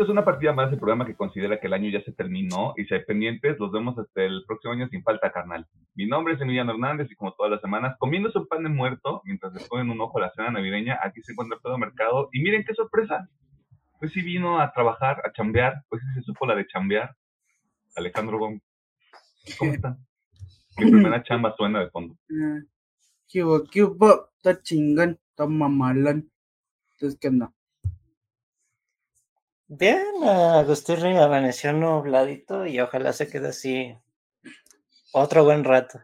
A una partida más del programa que considera que el año ya se terminó y si hay pendientes, los vemos hasta el próximo año sin falta, carnal. Mi nombre es Emiliano Hernández y como todas las semanas, comiendo su pan de muerto mientras le ponen un ojo a la cena navideña, aquí se encuentra todo mercado y miren qué sorpresa. Pues sí vino a trabajar, a chambear, pues sí se supo la de chambear. Alejandro Gómez. ¿Cómo están? Mi primera chamba suena de fondo. Ah, ¿Qué hubo? ¿Qué hubo? Está chingón, está mamalón. Entonces, ¿qué onda? Bien, Agustín amaneció nubladito y ojalá se quede así otro buen rato.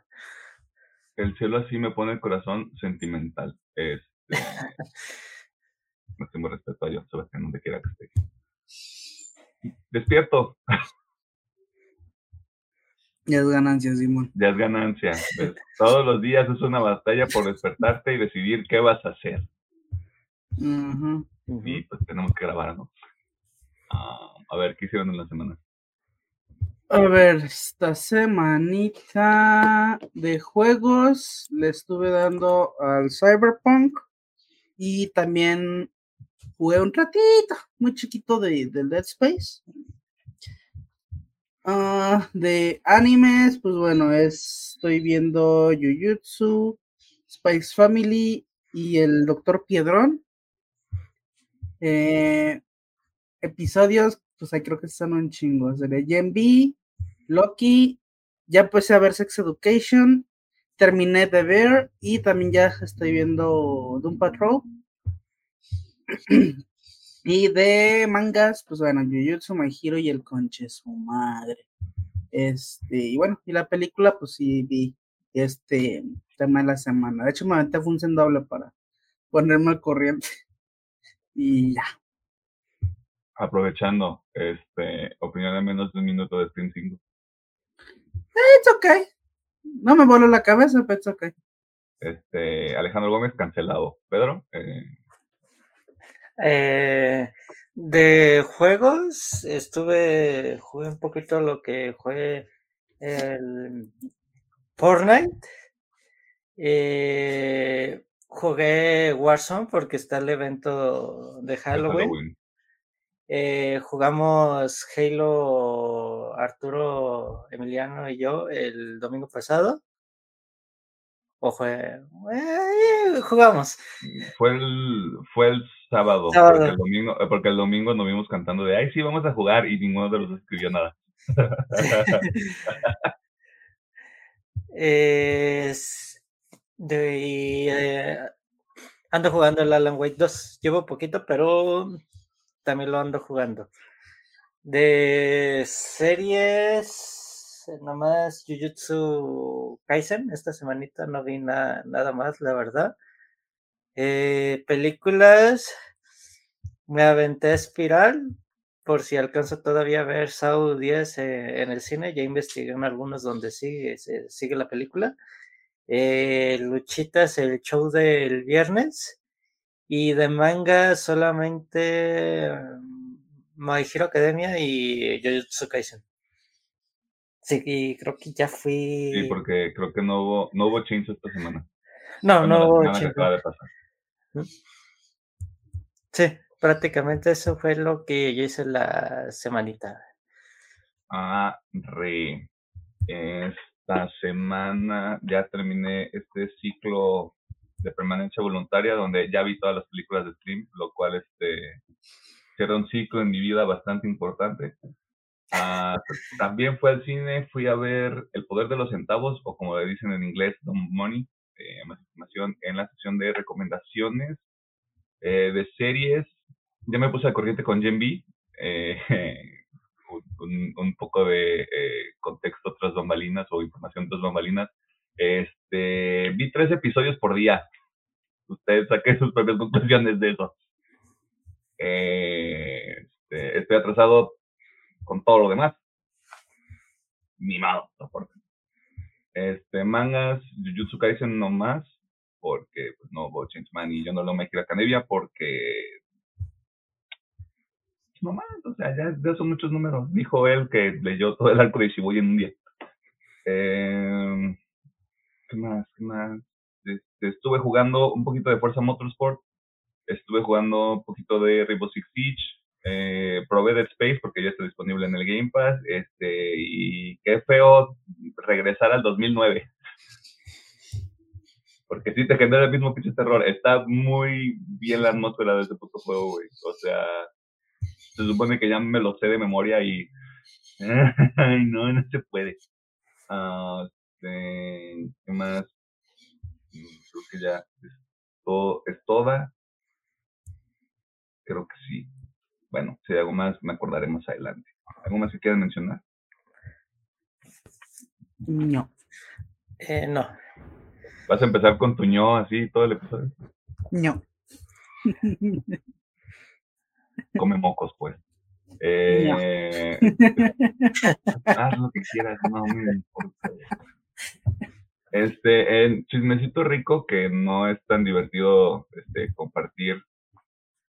El cielo así me pone el corazón sentimental. Este, no tengo respeto a yo, Sebastián, donde quiera que esté. Despierto. Ya es ganancia, Simón. Ya es ganancia. Todos los días es una batalla por despertarte y decidir qué vas a hacer. Ujú. Y pues tenemos que grabar, ¿no? Ah, a ver, ¿qué hicieron en la semana? A ver, esta semanita de juegos le estuve dando al Cyberpunk y también jugué un ratito, muy chiquito de, del Dead Space. Ah, de animes, pues bueno, es- estoy viendo Jujutsu, Spice Family y el Doctor Piedrón. Eh, episodios, pues ahí creo que están un chingo. De Gen B, Loki, ya empecé a ver Sex Education, terminé de ver y también ya estoy viendo Doom Patrol. y de mangas, pues bueno, Jujutsu, My Hero y el Conche, su madre. Este, y bueno, y la película, pues sí vi este tema de la semana. De hecho, me aventé función doble para ponerme al corriente. Y ya. Aprovechando, este, opinión de menos de un minuto de Stream 5. It's okay. No me voló la cabeza, pero it's okay. Este, Alejandro Gómez cancelado. Pedro, eh, Eh, de juegos, estuve, jugué un poquito lo que fue el Fortnite. Eh, jugué Warzone porque está el evento de de Halloween. Halloween. Eh, jugamos Halo Arturo, Emiliano y yo el domingo pasado. O fue, eh, jugamos. Fue el, fue el sábado, Sábado. Porque, el domingo, eh, porque el domingo nos vimos cantando de, ay, sí, vamos a jugar, y ninguno de los escribió nada. Es de, eh, ando jugando el Alan Wake 2. Llevo poquito, pero también lo ando jugando. De series, nomás Jujutsu Kaisen. Esta semanita no vi na- nada más, la verdad. Eh, películas, me aventé Espiral, por si alcanzo todavía a ver Saw 10 eh, en el cine, ya investigué en algunos donde sigue, sigue la película. Eh, Luchitas, el show del viernes. Y de manga solamente mm, My Hero Academia y Jujutsu Kaisen. Sí, y creo que ya fui. Sí, porque creo que no hubo, no hubo change esta semana. No, Bueno, no hubo pasar. Sí, prácticamente eso fue lo que yo hice la semanita. Ah, re. Esta semana ya terminé este ciclo de permanencia voluntaria donde ya vi todas las películas de Stream, lo cual este cierra un ciclo en mi vida bastante importante. Ah, también fui al cine, fui a ver El Poder de los Centavos, o como le dicen en inglés, Dumb Money, eh, más información en la sección de recomendaciones eh, de series. Ya me puse al corriente con Gen B, eh, un, un- un poco de eh, contexto tras bambalinas o información tras bambalinas. Este, vi tres episodios por día. Ustedes saquen sus propias conclusiones de eso. Este, estoy atrasado con todo lo demás. Ni modo, soporte. Este, mangas, Jujutsu Kaisen no más, porque pues, no hubo Changeman y yo no lo me quiero Academia porque no más, o sea, ya, ya son muchos números. Dijo él que leyó todo el arco de Shibuya en un día. Eh, ¿Qué más? ¿Qué más? Este, estuve jugando un poquito de Forza Motorsport. Estuve jugando un poquito de Rainbow Six Siege. Eh, probé Dead Space porque ya está disponible en el Game Pass. Este, y qué feo regresar al 2009. Porque sí te genera el mismo pinche terror. Está muy bien la atmósfera de ese puto juego, güey. O sea, se supone que ya me lo sé de memoria y. Ay, no, no se puede. Ah, este, ¿Qué más? Creo que ya es, todo, es toda. Creo que sí. Bueno, si hay algo más, me acordaré más adelante. ¿Algo más que quieran mencionar? No. Eh, no. ¿Vas a empezar con tu ño así todo el episodio? No. Come mocos, pues. Eh, haz lo que quieras, no me importa. Este, en chismecito rico que no es tan divertido este, compartir.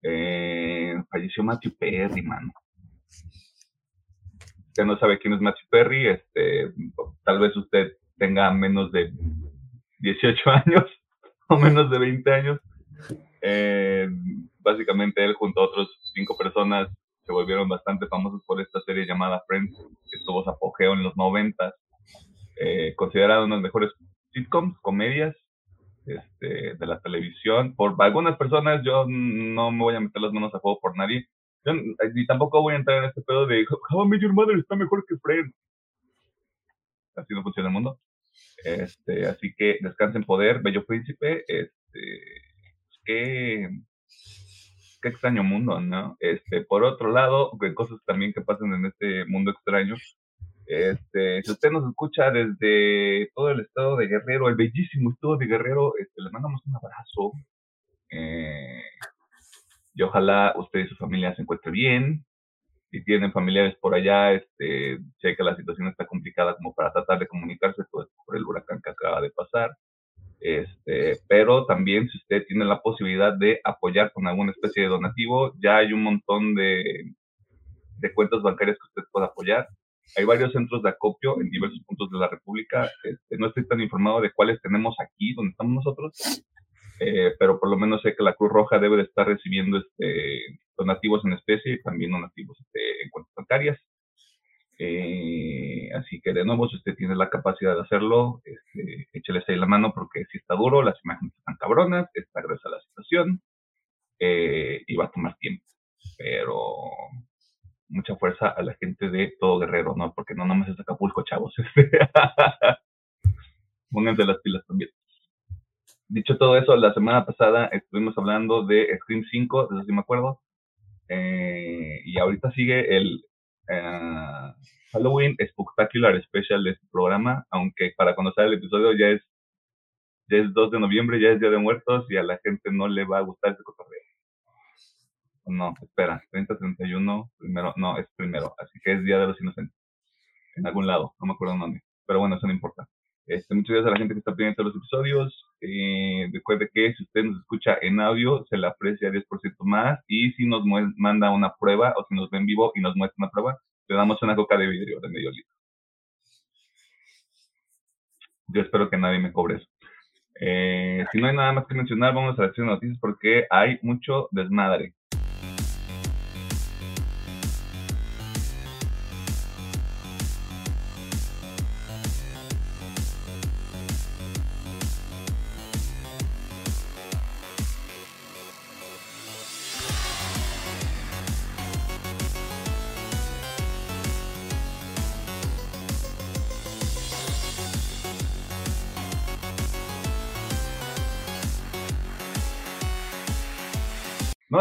Eh, falleció Matthew Perry, mano. Usted no sabe quién es Matthew Perry, este, tal vez usted tenga menos de 18 años o menos de 20 años. Eh, básicamente él junto a otros cinco personas se volvieron bastante famosos por esta serie llamada Friends, que tuvo su apogeo en los 90, eh, considerada una de las mejores sitcoms, comedias este, de la televisión. Por algunas personas yo no me voy a meter las manos a juego por nadie. Yo, y tampoco voy a entrar en este pedo de How I Met Your Mother está mejor que Friends. Así no funciona el mundo. Este, así que descanse en poder, bello príncipe. Este, qué extraño mundo, ¿no? Este, por otro lado, cosas también que pasan en este mundo extraño. Este, si usted nos escucha desde todo el estado de Guerrero, el bellísimo estado de Guerrero, este, le mandamos un abrazo. Eh, y ojalá usted y su familia se encuentren bien. Si tienen familiares por allá, este, sé que la situación está complicada como para tratar de comunicarse por el huracán que acaba de pasar. Este, pero también si usted tiene la posibilidad de apoyar con alguna especie de donativo, ya hay un montón de, de cuentas bancarias que usted pueda apoyar. Hay varios centros de acopio en diversos puntos de la República. Este, no estoy tan informado de cuáles tenemos aquí, donde estamos nosotros, eh, pero por lo menos sé que la Cruz Roja debe de estar recibiendo este, donativos en especie y también donativos este, en cuentas bancarias. Eh, así que de nuevo, si usted tiene la capacidad de hacerlo, este, écheles ahí la mano porque si está duro, las imágenes están cabronas, está gruesa la situación eh, y va a tomar tiempo. Pero mucha fuerza a la gente de todo Guerrero, ¿no? Porque no nomás es Acapulco, chavos. Pónganse las pilas también. Dicho todo eso, la semana pasada estuvimos hablando de Scream 5, de eso sí me acuerdo. Eh, y ahorita sigue el uh, Halloween Spectacular Special de este programa, aunque para conocer el episodio ya es, ya es 2 de noviembre, ya es Día de Muertos y a la gente no le va a gustar ese cotorreo. No, espera, 30, 31, primero, no, es primero, así que es Día de los Inocentes. En algún lado, no me acuerdo dónde, pero bueno, eso no importa. Este, muchas gracias a la gente que está pendiente de los episodios. Eh, recuerde que si usted nos escucha en audio, se le aprecia 10% más. Y si nos manda una prueba o si nos ve en vivo y nos muestra una prueba, le damos una coca de vidrio de medio litro. Yo espero que nadie me cobre eso. Eh, si no hay nada más que mencionar, vamos a la sección de noticias porque hay mucho desmadre.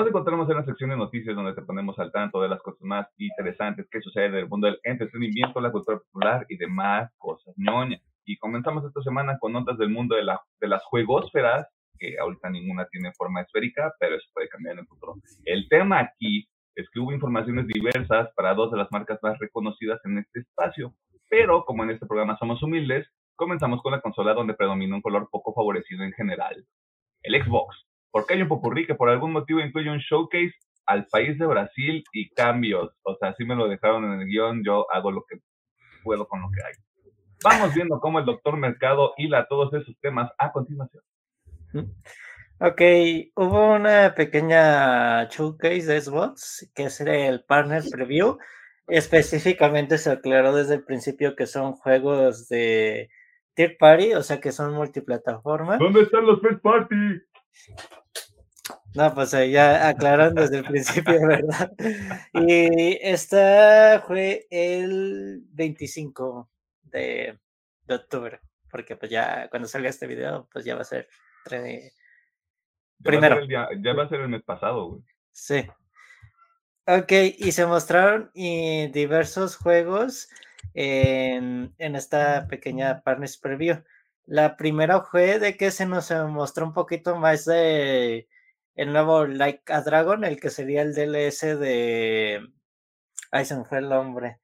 Encontramos en la sección de noticias donde te ponemos al tanto de las cosas más interesantes que suceden en el mundo del entretenimiento, la cultura popular y demás cosas ñoñas. Y comenzamos esta semana con notas del mundo de, la, de las juegosferas, que ahorita ninguna tiene forma esférica, pero eso puede cambiar en el futuro. El tema aquí es que hubo informaciones diversas para dos de las marcas más reconocidas en este espacio, pero como en este programa somos humildes, comenzamos con la consola donde predomina un color poco favorecido en general, el Xbox porque hay un popurrí que por algún motivo incluye un showcase al país de Brasil y cambios. O sea, si me lo dejaron en el guion, yo hago lo que puedo con lo que hay. Vamos viendo cómo el doctor Mercado hila todos esos temas a continuación. Ok, hubo una pequeña showcase de Xbox, que es el partner preview. Específicamente se aclaró desde el principio que son juegos de third party, o sea que son multiplataforma. ¿Dónde están los first party? No, pues ya aclararon desde el principio, ¿verdad? Y esta fue el 25 de, de octubre, porque pues ya cuando salga este video, pues ya va a ser tre- Primero. Va a ser día- ya va a ser el mes pasado, güey. Sí. Ok, y se mostraron y diversos juegos en, en esta pequeña Partners Preview. La primera fue de que se nos mostró un poquito más de el nuevo Like a Dragon, el que sería el DLC de... Ay, se me fue el nombre.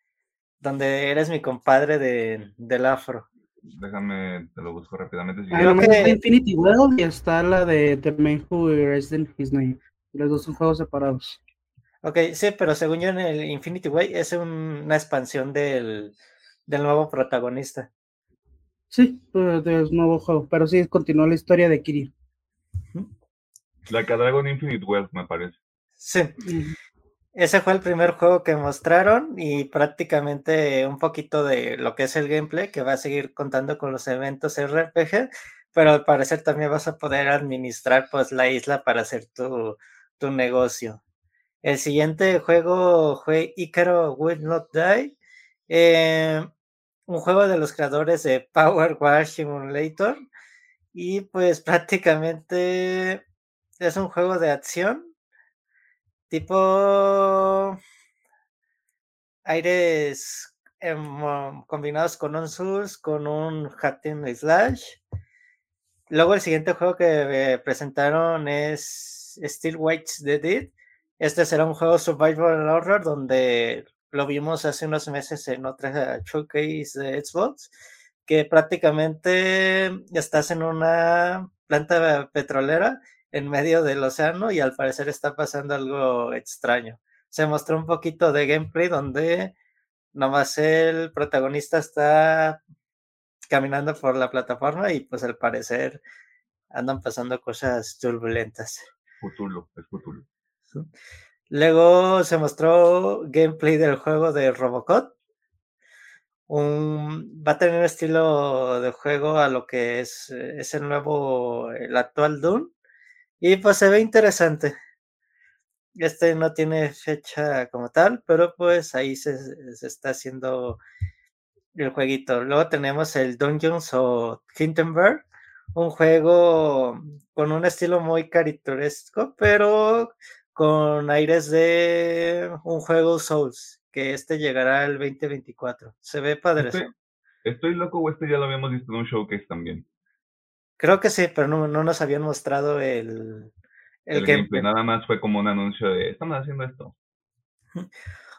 Donde eres mi compadre de, del afro. Déjame, te lo busco rápidamente. si Ah, nomás que- está Infinity World y está la de The Man Who Erased His Name. Los dos son juegos separados. Ok, sí, pero según yo en el Infinity Way es un- una expansión del, del nuevo protagonista. Sí, pues, de nuevo juego. Pero sí, continúa la historia de Kiryu. La Dragon Infinite Wealth, me parece. Sí. Ese fue el primer juego que mostraron y prácticamente un poquito de lo que es el gameplay, que va a seguir contando con los eventos RPG, pero al parecer también vas a poder administrar pues la isla para hacer tu, tu negocio. El siguiente juego fue Icaro Will Not Die, eh, un juego de los creadores de Power Wash Simulator y pues prácticamente es un juego de acción tipo aires em, combinados con un Souls, con un and slash. Luego el siguiente juego que eh, presentaron es Still Waits the Dead. Este será un juego survival horror donde lo vimos hace unos meses en otra showcase de Xbox, que prácticamente estás en una planta petrolera en medio del océano y al parecer está pasando algo extraño. Se mostró un poquito de gameplay donde nomás el protagonista está caminando por la plataforma y pues al parecer andan pasando cosas turbulentas. Cthulhu, es Cthulhu. Luego se mostró gameplay del juego de Robocop. Un, va a tener un estilo de juego a lo que es, eh, es el nuevo, el actual Doom. Y pues se ve interesante. Este no tiene fecha como tal, pero pues ahí se, se está haciendo el jueguito. Luego tenemos el Dungeons o Hindenburg, un juego con un estilo muy caricaturesco, pero con aires de un juego Souls, que este llegará el 2024. Se ve padre. Estoy, estoy loco o este ya lo habíamos visto en un showcase también. Creo que sí, pero no, no nos habían mostrado el, el, El, gameplay. gameplay nada más fue como un anuncio de estamos haciendo esto.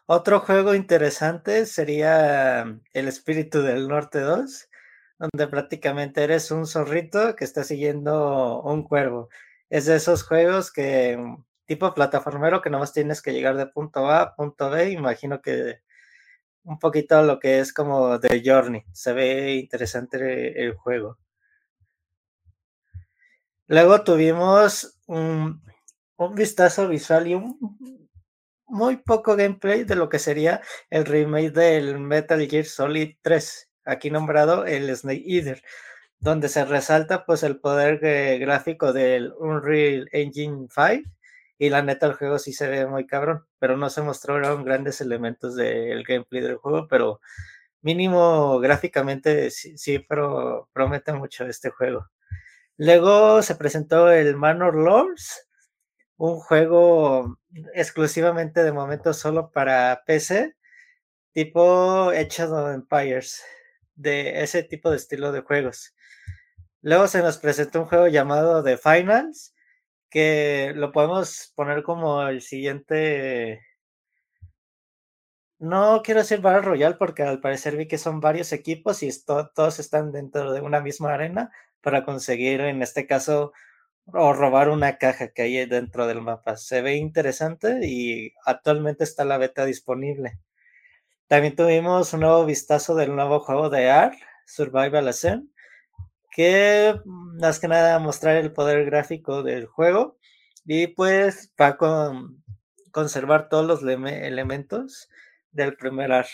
Otro juego interesante sería El Espíritu del Norte 2, donde prácticamente eres un zorrito que está siguiendo un cuervo. Es de esos juegos que tipo plataformero que nomás tienes que llegar de punto A a punto B. Imagino que un poquito lo que es como The Journey. Se ve interesante el juego. Luego tuvimos un, un vistazo visual y un muy poco gameplay de lo que sería el remake del Metal Gear Solid 3, aquí nombrado el Snake Eater, donde se resalta pues el poder eh, gráfico del Unreal Engine 5 y la neta el juego sí se ve muy cabrón, pero no se mostraron grandes elementos del gameplay del juego, pero mínimo gráficamente sí, sí pero promete mucho este juego. Luego se presentó el Manor Lords, un juego exclusivamente de momento solo para PC, tipo Age of Empires, de ese tipo de estilo de juegos. Luego se nos presentó un juego llamado The Finals, que lo podemos poner como el siguiente. No quiero decir Battle Royale porque al parecer vi que son varios equipos y todos están dentro de una misma arena para conseguir, en este caso, o robar una caja que hay dentro del mapa. Se ve interesante y actualmente está la beta disponible. También tuvimos un nuevo vistazo del nuevo juego de AR, Survival Ascent, que más que nada mostrar el poder gráfico del juego y pues va con conservar todos los elementos del primer AR.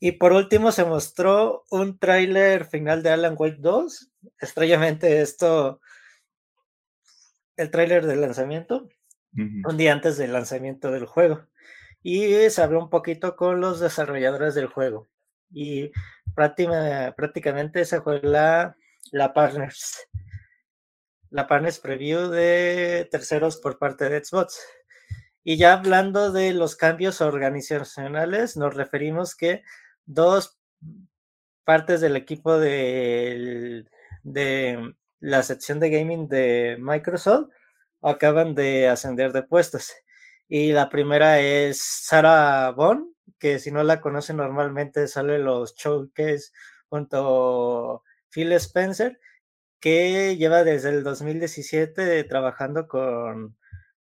Y por último se mostró un tráiler final de Alan Wake 2. Extrañamente esto, el tráiler de lanzamiento, un día antes del lanzamiento del juego. Y se habló un poquito con los desarrolladores del juego. Y prácticamente esa fue la, la Partners. La Partners Preview de terceros por parte de Xbox. Y ya hablando de los cambios organizacionales, nos referimos que dos partes del equipo de, de la sección de gaming de Microsoft acaban de ascender de puestos. Y la primera es Sarah Bond, que si no la conocen normalmente sale los showcase junto Phil Spencer, que lleva desde el 2017 trabajando con,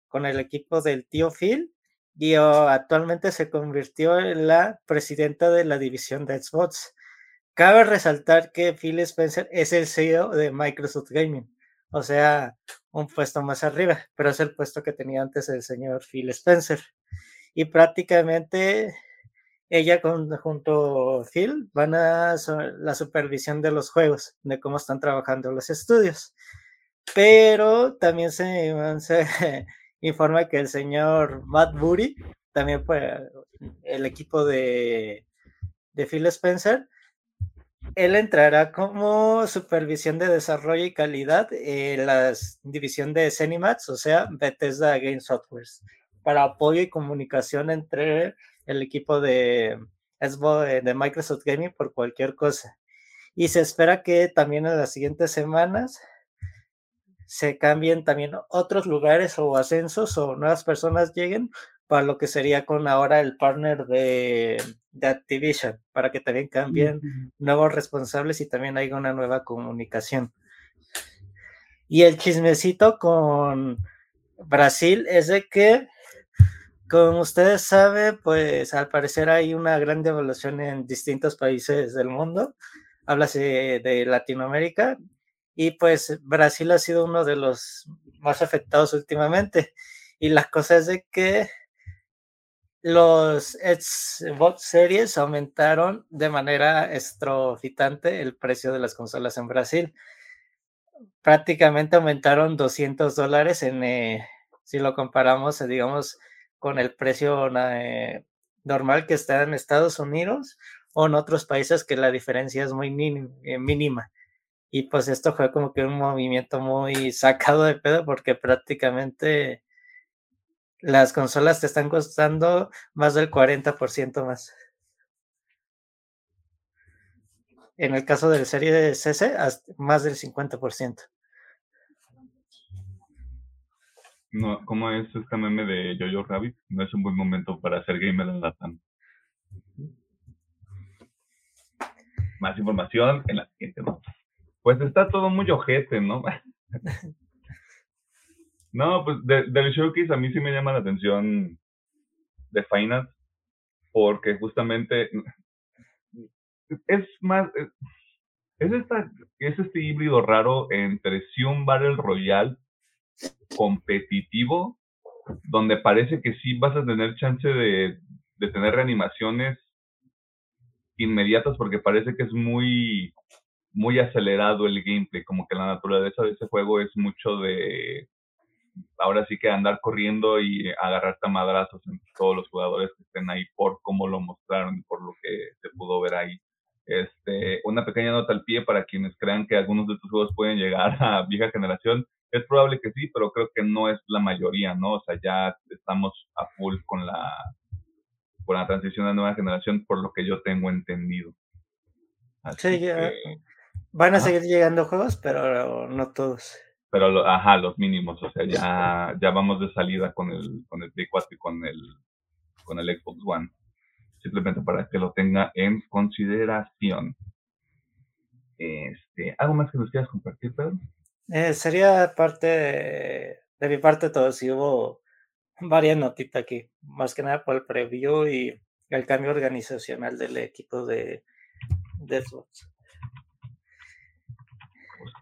con el equipo del tío Phil y actualmente se convirtió en la presidenta de la división de Xbox. Cabe resaltar que Phil Spencer es el CEO de Microsoft Gaming, o sea, un puesto más arriba, pero es el puesto que tenía antes el señor Phil Spencer. Y prácticamente ella junto a Phil van a la supervisión de los juegos, de cómo están trabajando los estudios. Pero también se, informa que el señor Matt Booty, también fue el equipo de, de Phil Spencer, él entrará como supervisión de desarrollo y calidad en la división de Cenimax, o sea, Bethesda Game Softwares, para apoyo y comunicación entre el equipo de, de Microsoft Gaming por cualquier cosa. Y se espera que también en las siguientes semanas se cambien también otros lugares o ascensos o nuevas personas lleguen para lo que sería con ahora el partner de, de Activision, para que también cambien nuevos responsables y también haya una nueva comunicación. Y el chismecito con Brasil es de que, como ustedes saben, pues al parecer hay una gran devaluación en distintos países del mundo. Háblase de Latinoamérica y pues Brasil ha sido uno de los más afectados últimamente. Y la cosa es de que los Xbox Series aumentaron de manera estrofitante el precio de las consolas en Brasil. Prácticamente aumentaron 200 dólares en, eh, si lo comparamos, eh, digamos, con el precio eh, normal que está en Estados Unidos o en otros países que la diferencia es muy mínima. Y pues esto fue como que un movimiento muy sacado de pedo porque prácticamente las consolas te están costando más del 40% más. En el caso de la serie de CC, más del 50%. No, ¿Cómo es este meme de Jojo Rabbit? No es un buen momento para hacer gamer en Latam. Más información en la siguiente nota pues está todo muy ojete, ¿no? no, pues del showcase a mí sí me llama la atención de Finance, porque justamente es más, es, esta, es este híbrido raro entre sí un Battle Royale competitivo, donde parece que sí vas a tener chance de, de tener reanimaciones inmediatas, porque parece que es muy muy acelerado el gameplay, como que la naturaleza de ese juego es mucho de ahora sí que andar corriendo y agarrarte a madrazos en todos los jugadores que estén ahí por cómo lo mostraron y por lo que se pudo ver ahí. Este, una pequeña nota al pie para quienes crean que algunos de estos juegos pueden llegar a vieja generación. Es probable que sí, pero creo que no es la mayoría, ¿no? O sea, ya estamos a full con la, con la transición a nueva generación, por lo que yo tengo entendido. sí, ya. Van a seguir llegando juegos, pero no todos. Pero, ajá, los mínimos, o sea, ya, ya vamos de salida con el, con el Play 4 y con el, con el Xbox One. Simplemente para que lo tenga en consideración. Este, ¿Algo más que nos quieras compartir, Pedro? Eh, sería parte de, mi parte todo. Si hubo varias notitas aquí, más que nada por el preview y el cambio organizacional del equipo de, de Xbox.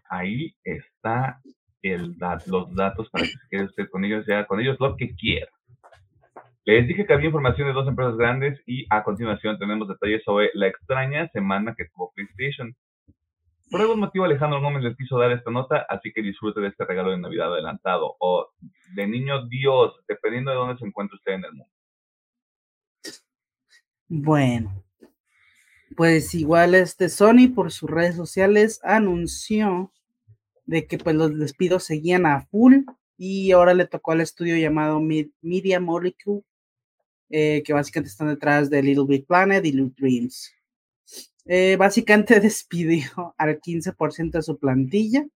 ahí está el, los datos para que se quede usted con ellos, ya con ellos lo que quiera. Les dije que había información de dos empresas grandes y a continuación tenemos detalles sobre la extraña semana que tuvo PlayStation. Por algún motivo Alejandro Gómez les quiso dar esta nota, así que disfrute de este regalo de Navidad adelantado o de niño Dios, dependiendo de dónde se encuentre usted en el mundo. Bueno, pues igual este Sony por sus redes sociales anunció de que pues los despidos seguían a full y ahora le tocó al estudio llamado Media Molecule, eh, que básicamente están detrás de Little Big Planet y Little Dreams. Eh, básicamente despidió al 15% de su plantilla,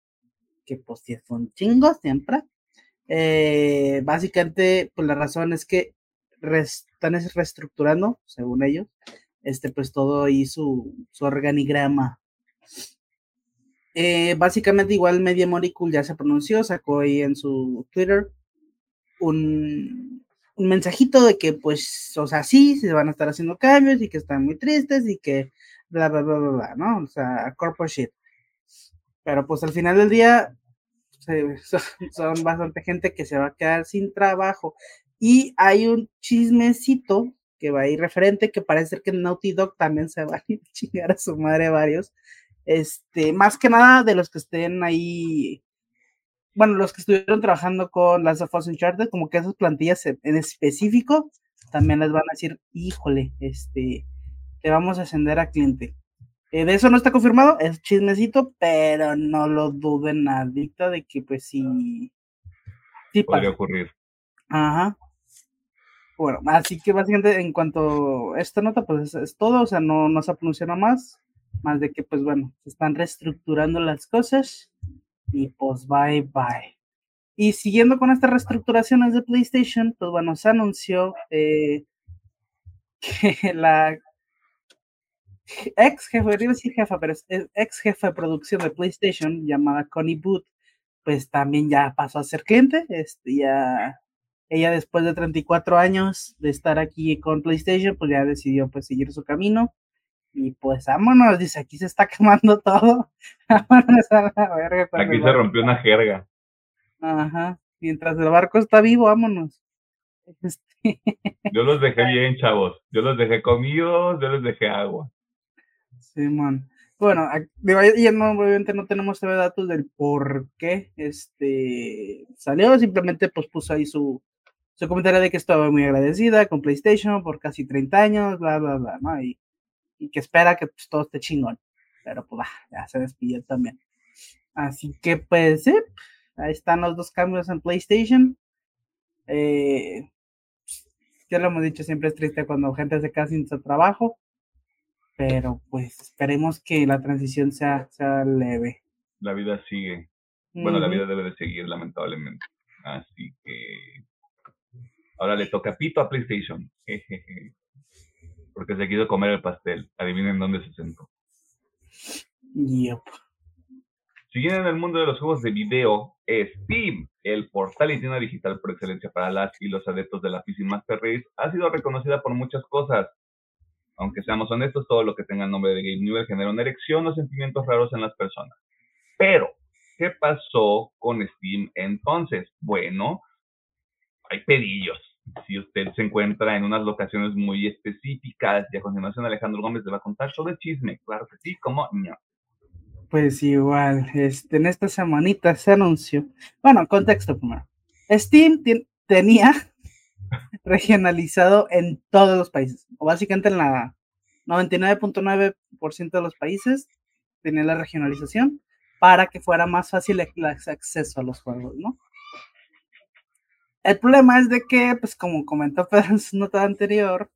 que pues un chingo siempre. Eh, básicamente, pues la razón es que están reestructurando, según ellos, este, pues todo y su, su organigrama. Eh, básicamente, igual Media Molecule ya se pronunció, sacó ahí en su Twitter un, un mensajito de que, pues, o sea, sí, se van a estar haciendo cambios y que están muy tristes y que bla, bla, bla, bla, bla, ¿no? O sea, corporate shit. Pero pues al final del día son, bastante gente que se va a quedar sin trabajo. Y hay un chismecito que va a ir referente, que parece que Naughty Dog también se va a chingar a su madre varios. Este, más que nada de los que estén ahí, bueno, los que estuvieron trabajando con las of Us Uncharted, como que esas plantillas en específico, también les van a decir, híjole, este, te vamos a ascender a cliente. Eh, de eso no está confirmado, es chismecito, pero no lo duden nadita de que pues sí, sí podría ocurrir. Ajá. Bueno, así que básicamente en cuanto a esta nota, pues es, todo, o sea, no, no se pronunciado más, más de que pues bueno, se están reestructurando las cosas y pues bye bye. Y siguiendo con estas reestructuraciones de PlayStation, pues bueno, se anunció eh, que la ex jefe, iba decir jefa, pero es ex jefa de producción de PlayStation, llamada Connie Booth, pues también ya pasó a ser cliente. Este, ya, ella después de 34 años de estar aquí con PlayStation, pues ya decidió pues seguir su camino. Y pues vámonos, dice, aquí se está quemando todo. vámonos a la verga. Aquí se rompió una jerga. Ajá. Mientras el barco está vivo, vámonos. Este yo los dejé bien, chavos. Yo los dejé comidos, yo les dejé agua. Simón. Bueno, y no, obviamente no tenemos datos del por qué este salió, simplemente pues puso ahí su, su comentario de que estaba muy agradecida con PlayStation por casi 30 años, bla, bla, bla, ¿no? Y, y que espera que pues, todo esté chingón. Pero pues ya se despidió también. Así que pues sí, ahí están los dos cambios en PlayStation. Eh, ya lo hemos dicho, siempre es triste cuando gente se queda sin su trabajo pero pues esperemos que la transición sea, sea leve. La vida sigue. Bueno, la vida debe de seguir, lamentablemente. Así que ahora le toca pito a PlayStation. Porque se quiso comer el pastel. Adivinen dónde se sentó. Yep. Siguiendo en el mundo de los juegos de video, Steam, el portal y tienda digital por excelencia para las y los adeptos de la PC Master Race, ha sido reconocida por muchas cosas aunque seamos honestos, todo lo que tenga el nombre de Game Newell genera una erección o sentimientos raros en las personas. Pero, ¿qué pasó con Steam entonces? Bueno, hay pedillos. Si usted se encuentra en unas locaciones muy específicas, y a continuación Alejandro Gómez le va a contar sobre chisme, claro que sí, como no. Pues igual, este, en esta semanita se anunció, bueno, contexto primero. Steam tenía regionalizado en todos los países, o básicamente en la 99.9% de los países tenía la regionalización para que fuera más fácil el acceso a los juegos, ¿no? El problema es de que, pues como comentó Pedro en su nota anterior,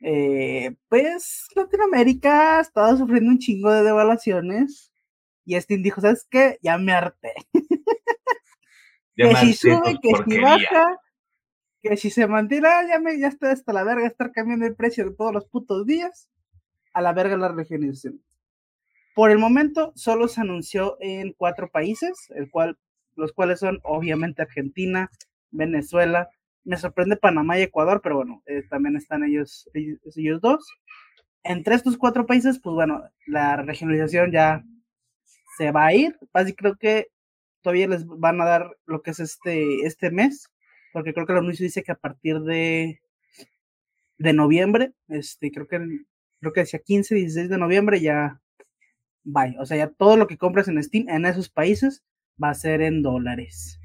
eh, pues Latinoamérica estaba sufriendo un chingo de devaluaciones y Steam dijo, ¿sabes qué? Ya me harté. que si sube, que si baja, que si se mantiene, ah, ya, me, ya está hasta la verga estar cambiando el precio de todos los putos días, a la verga la regionalización. Por el momento, solo se anunció en cuatro países, el cual, los cuales son obviamente Argentina, Venezuela, me sorprende Panamá y Ecuador, pero bueno, eh, también están ellos, ellos, dos. Entre estos cuatro países, pues bueno, la regionalización ya se va a ir. Así creo que todavía les van a dar lo que es este, este mes, porque creo que el anuncio dice que a partir de, de noviembre, este, creo que creo que decía 15, 16 de noviembre ya bye. O sea, ya todo lo que compras en Steam en esos países va a ser en dólares.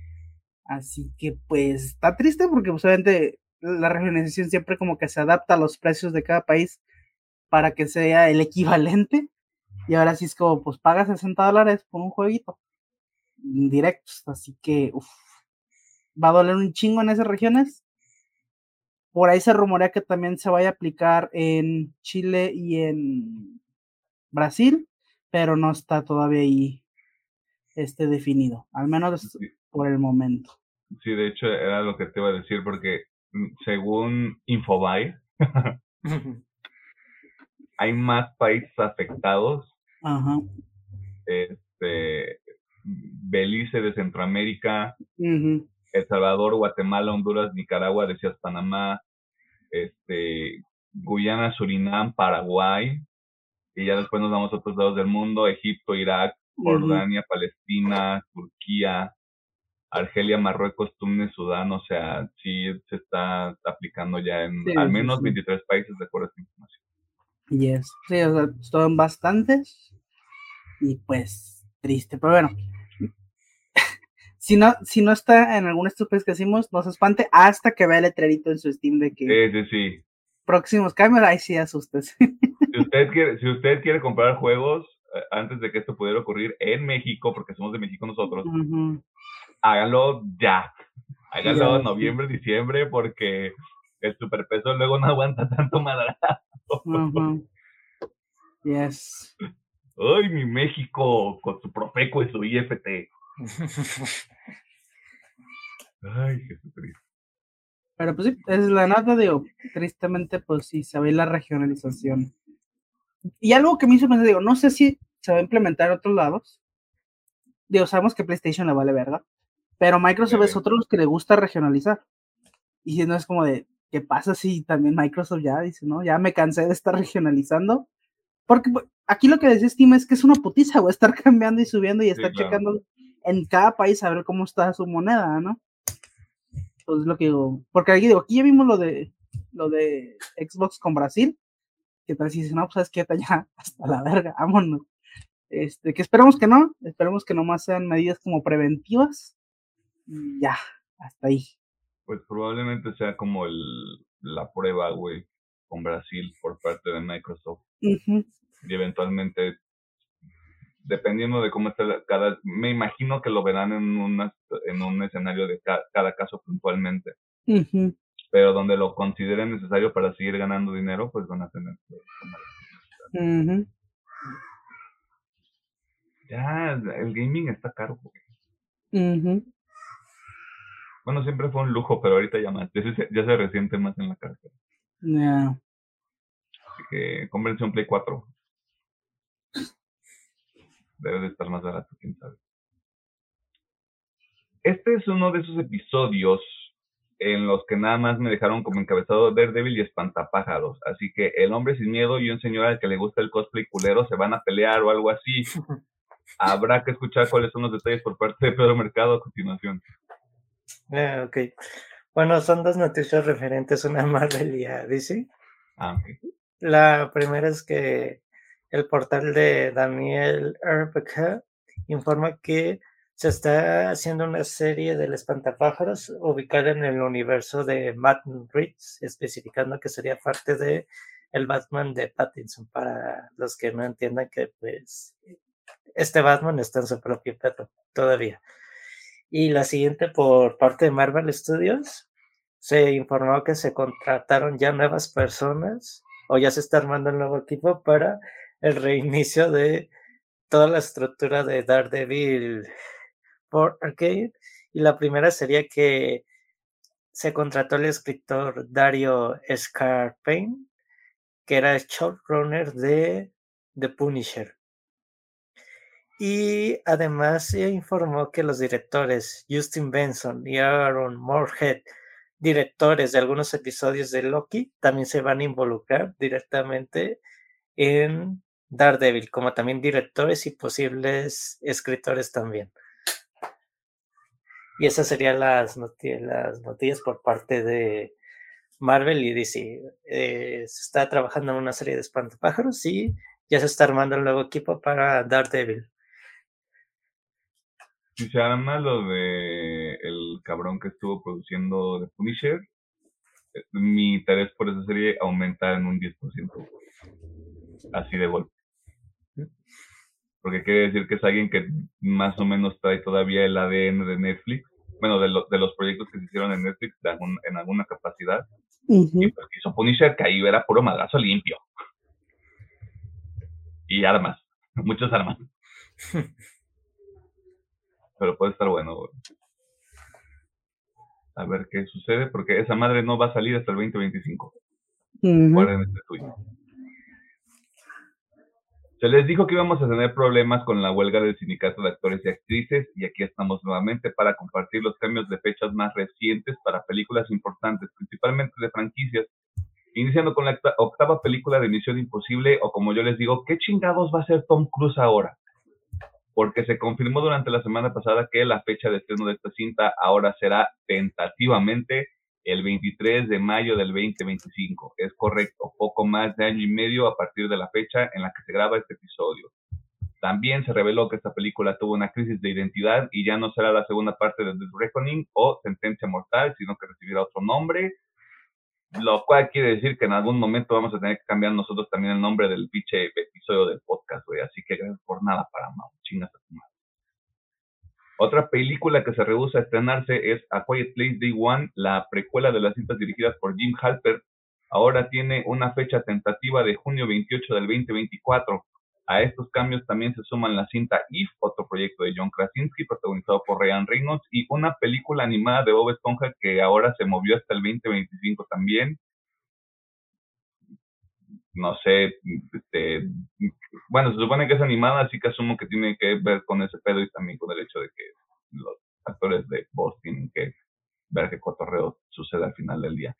Así que pues está triste porque pues, obviamente la regionalización siempre como que se adapta a los precios de cada país para que sea el equivalente. Y ahora sí es como, pues paga 60 dólares por un jueguito directos. Así que uf, va a doler un chingo en esas regiones. Por ahí se rumorea que también se vaya a aplicar en Chile y en Brasil, pero no está todavía ahí este definido, al menos por el momento. Sí, de hecho era lo que te iba a decir porque mm, según Infobae hay más países afectados. Ajá. Este Belice de Centroamérica, El Salvador, Guatemala, Honduras, Nicaragua, decías Panamá, este, Guyana, Surinam, Paraguay, y ya después nos vamos a otros lados del mundo, Egipto, Irak, Jordania, Palestina, Turquía, Argelia, Marruecos, Túnez, Sudán, o sea, sí se está aplicando ya en al menos 23 países de acuerdo a esta información. Yes. Sí, o sea, son bastantes y pues triste, pero bueno, si no, si no está en algún estupidez que hicimos, no se espante hasta que vea el letrerito en su Steam de que sí, sí, sí. próximos cambios, ahí sí asustes. Si usted quiere, si usted quiere comprar juegos eh, antes de que esto pudiera ocurrir en México, porque somos de México nosotros, hágalo ya. Hágalo en noviembre, diciembre, porque el superpeso luego no aguanta tanto madrazo. Yes. Ay, mi México, con su Profeco y su IFT. Ay, Jesucristo. Pero pues sí, es la nota, digo, tristemente, pues sí, se ve la regionalización. Y algo que me hizo pensar, digo, no sé si se va a implementar en otros lados. Digo, sabemos que PlayStation le vale verga, pero Microsoft es otro los que le gusta regionalizar. Y si no es como de, ¿qué pasa si también Microsoft ya dice, no? Ya me cansé de estar regionalizando. Porque pues, aquí lo que dice Steam es que es una putiza, güey, estar cambiando y subiendo y estar checando en cada país a ver cómo está su moneda, ¿no? Pues lo que digo, porque aquí digo, aquí ya vimos lo de lo de Xbox con Brasil, que tal si dice, no, pues sabes que ya hasta la verga, vámonos. Este, que esperemos que no, esperemos que nomás sean medidas como preventivas. Y ya, hasta ahí. Pues probablemente sea como el, la prueba, güey, con Brasil por parte de Microsoft. Y eventualmente dependiendo de cómo esté cada, me imagino que lo verán en, una, en un escenario de cada caso puntualmente. Pero donde lo consideren necesario para seguir ganando dinero, pues van a tener que tomar Ya, el gaming está caro. Bueno, siempre fue un lujo, pero ahorita ya más, ya se, ya se resiente más en la cárcel. Así que cómprense un Play 4 debe de estar más barato, quién sabe. Este es uno de esos episodios en los que nada más me dejaron como encabezado Daredevil y Espantapájaros. Así que el hombre sin miedo y un señor al que le gusta el cosplay culero se van a pelear o algo así. Habrá que escuchar cuáles son los detalles por parte de Pedro Mercado a continuación. Ah, ok. Bueno, son dos noticias referentes a una Marvel y a DC. Ah, ok. La primera es que el portal de Daniel RPK informa que se está haciendo una serie del espantapájaros ubicada en el universo de Matt Reeves, especificando que sería parte de el Batman de Pattinson, para los que no entiendan que pues este Batman está en su propio pedo todavía. Y la siguiente por parte de Marvel Studios, se informó que se contrataron ya nuevas personas o ya se está armando el nuevo equipo para el reinicio de toda la estructura de Daredevil por Arcade. Y la primera sería que se contrató el escritor Dario Scarpain, que era showrunner de The Punisher. Y además se informó que los directores Justin Benson y Aaron Moorhead, directores de algunos episodios de Loki, también se van a involucrar directamente en Daredevil, como también directores y posibles escritores también. Y esas serían las, noticias por parte de Marvel y DC. Eh, se está trabajando en una serie de espantapájaros y ya se está armando el nuevo equipo para Daredevil. Si se arma lo de el cabrón que estuvo produciendo The Punisher, eh, mi interés por esa serie aumenta en un 10%. Así de golpe porque quiere decir que es alguien que más o menos trae todavía el ADN de Netflix, bueno, de, de los proyectos que se hicieron en Netflix en alguna capacidad. Y pues quiso Punisher que ahí era puro madrazo limpio. Y armas, muchas armas. Pero puede estar bueno, A ver qué sucede, porque esa madre no va a salir hasta el 2025. Guarden este tuyo. Se les dijo que íbamos a tener problemas con la huelga del sindicato de actores y actrices y aquí estamos nuevamente para compartir los cambios de fechas más recientes para películas importantes, principalmente de franquicias, iniciando con la octava película de Misión Imposible o como yo les digo, ¿qué chingados va a ser Tom Cruise ahora? Porque se confirmó durante la semana pasada que la fecha de estreno de esta cinta ahora será tentativamente el 23 de mayo del 2025. Es correcto, poco más de año y medio a partir de la fecha en la que se graba este episodio. También se reveló que esta película tuvo una crisis de identidad y ya no será la segunda parte de The Reckoning o Sentencia Mortal, sino que recibirá otro nombre, lo cual quiere decir que en algún momento vamos a tener que cambiar nosotros también el nombre del episodio del podcast, güey. Así que gracias por nada para más. Chingas a tu madre. Otra película que se rehúsa a estrenarse es A Quiet Place Day One, la precuela de las cintas dirigidas por Jim Halper. Ahora tiene una fecha tentativa de junio 28 del 2024. A estos cambios también se suman la cinta If, otro proyecto de John Krasinski protagonizado por Ryan Reynolds, y una película animada de Bob Esponja que ahora se movió hasta el 2025 también. No sé, este, bueno, se supone que es animada, así que asumo que tiene que ver con ese pedo y también con el hecho de que los actores de voz tienen que ver qué cotorreo sucede al final del día.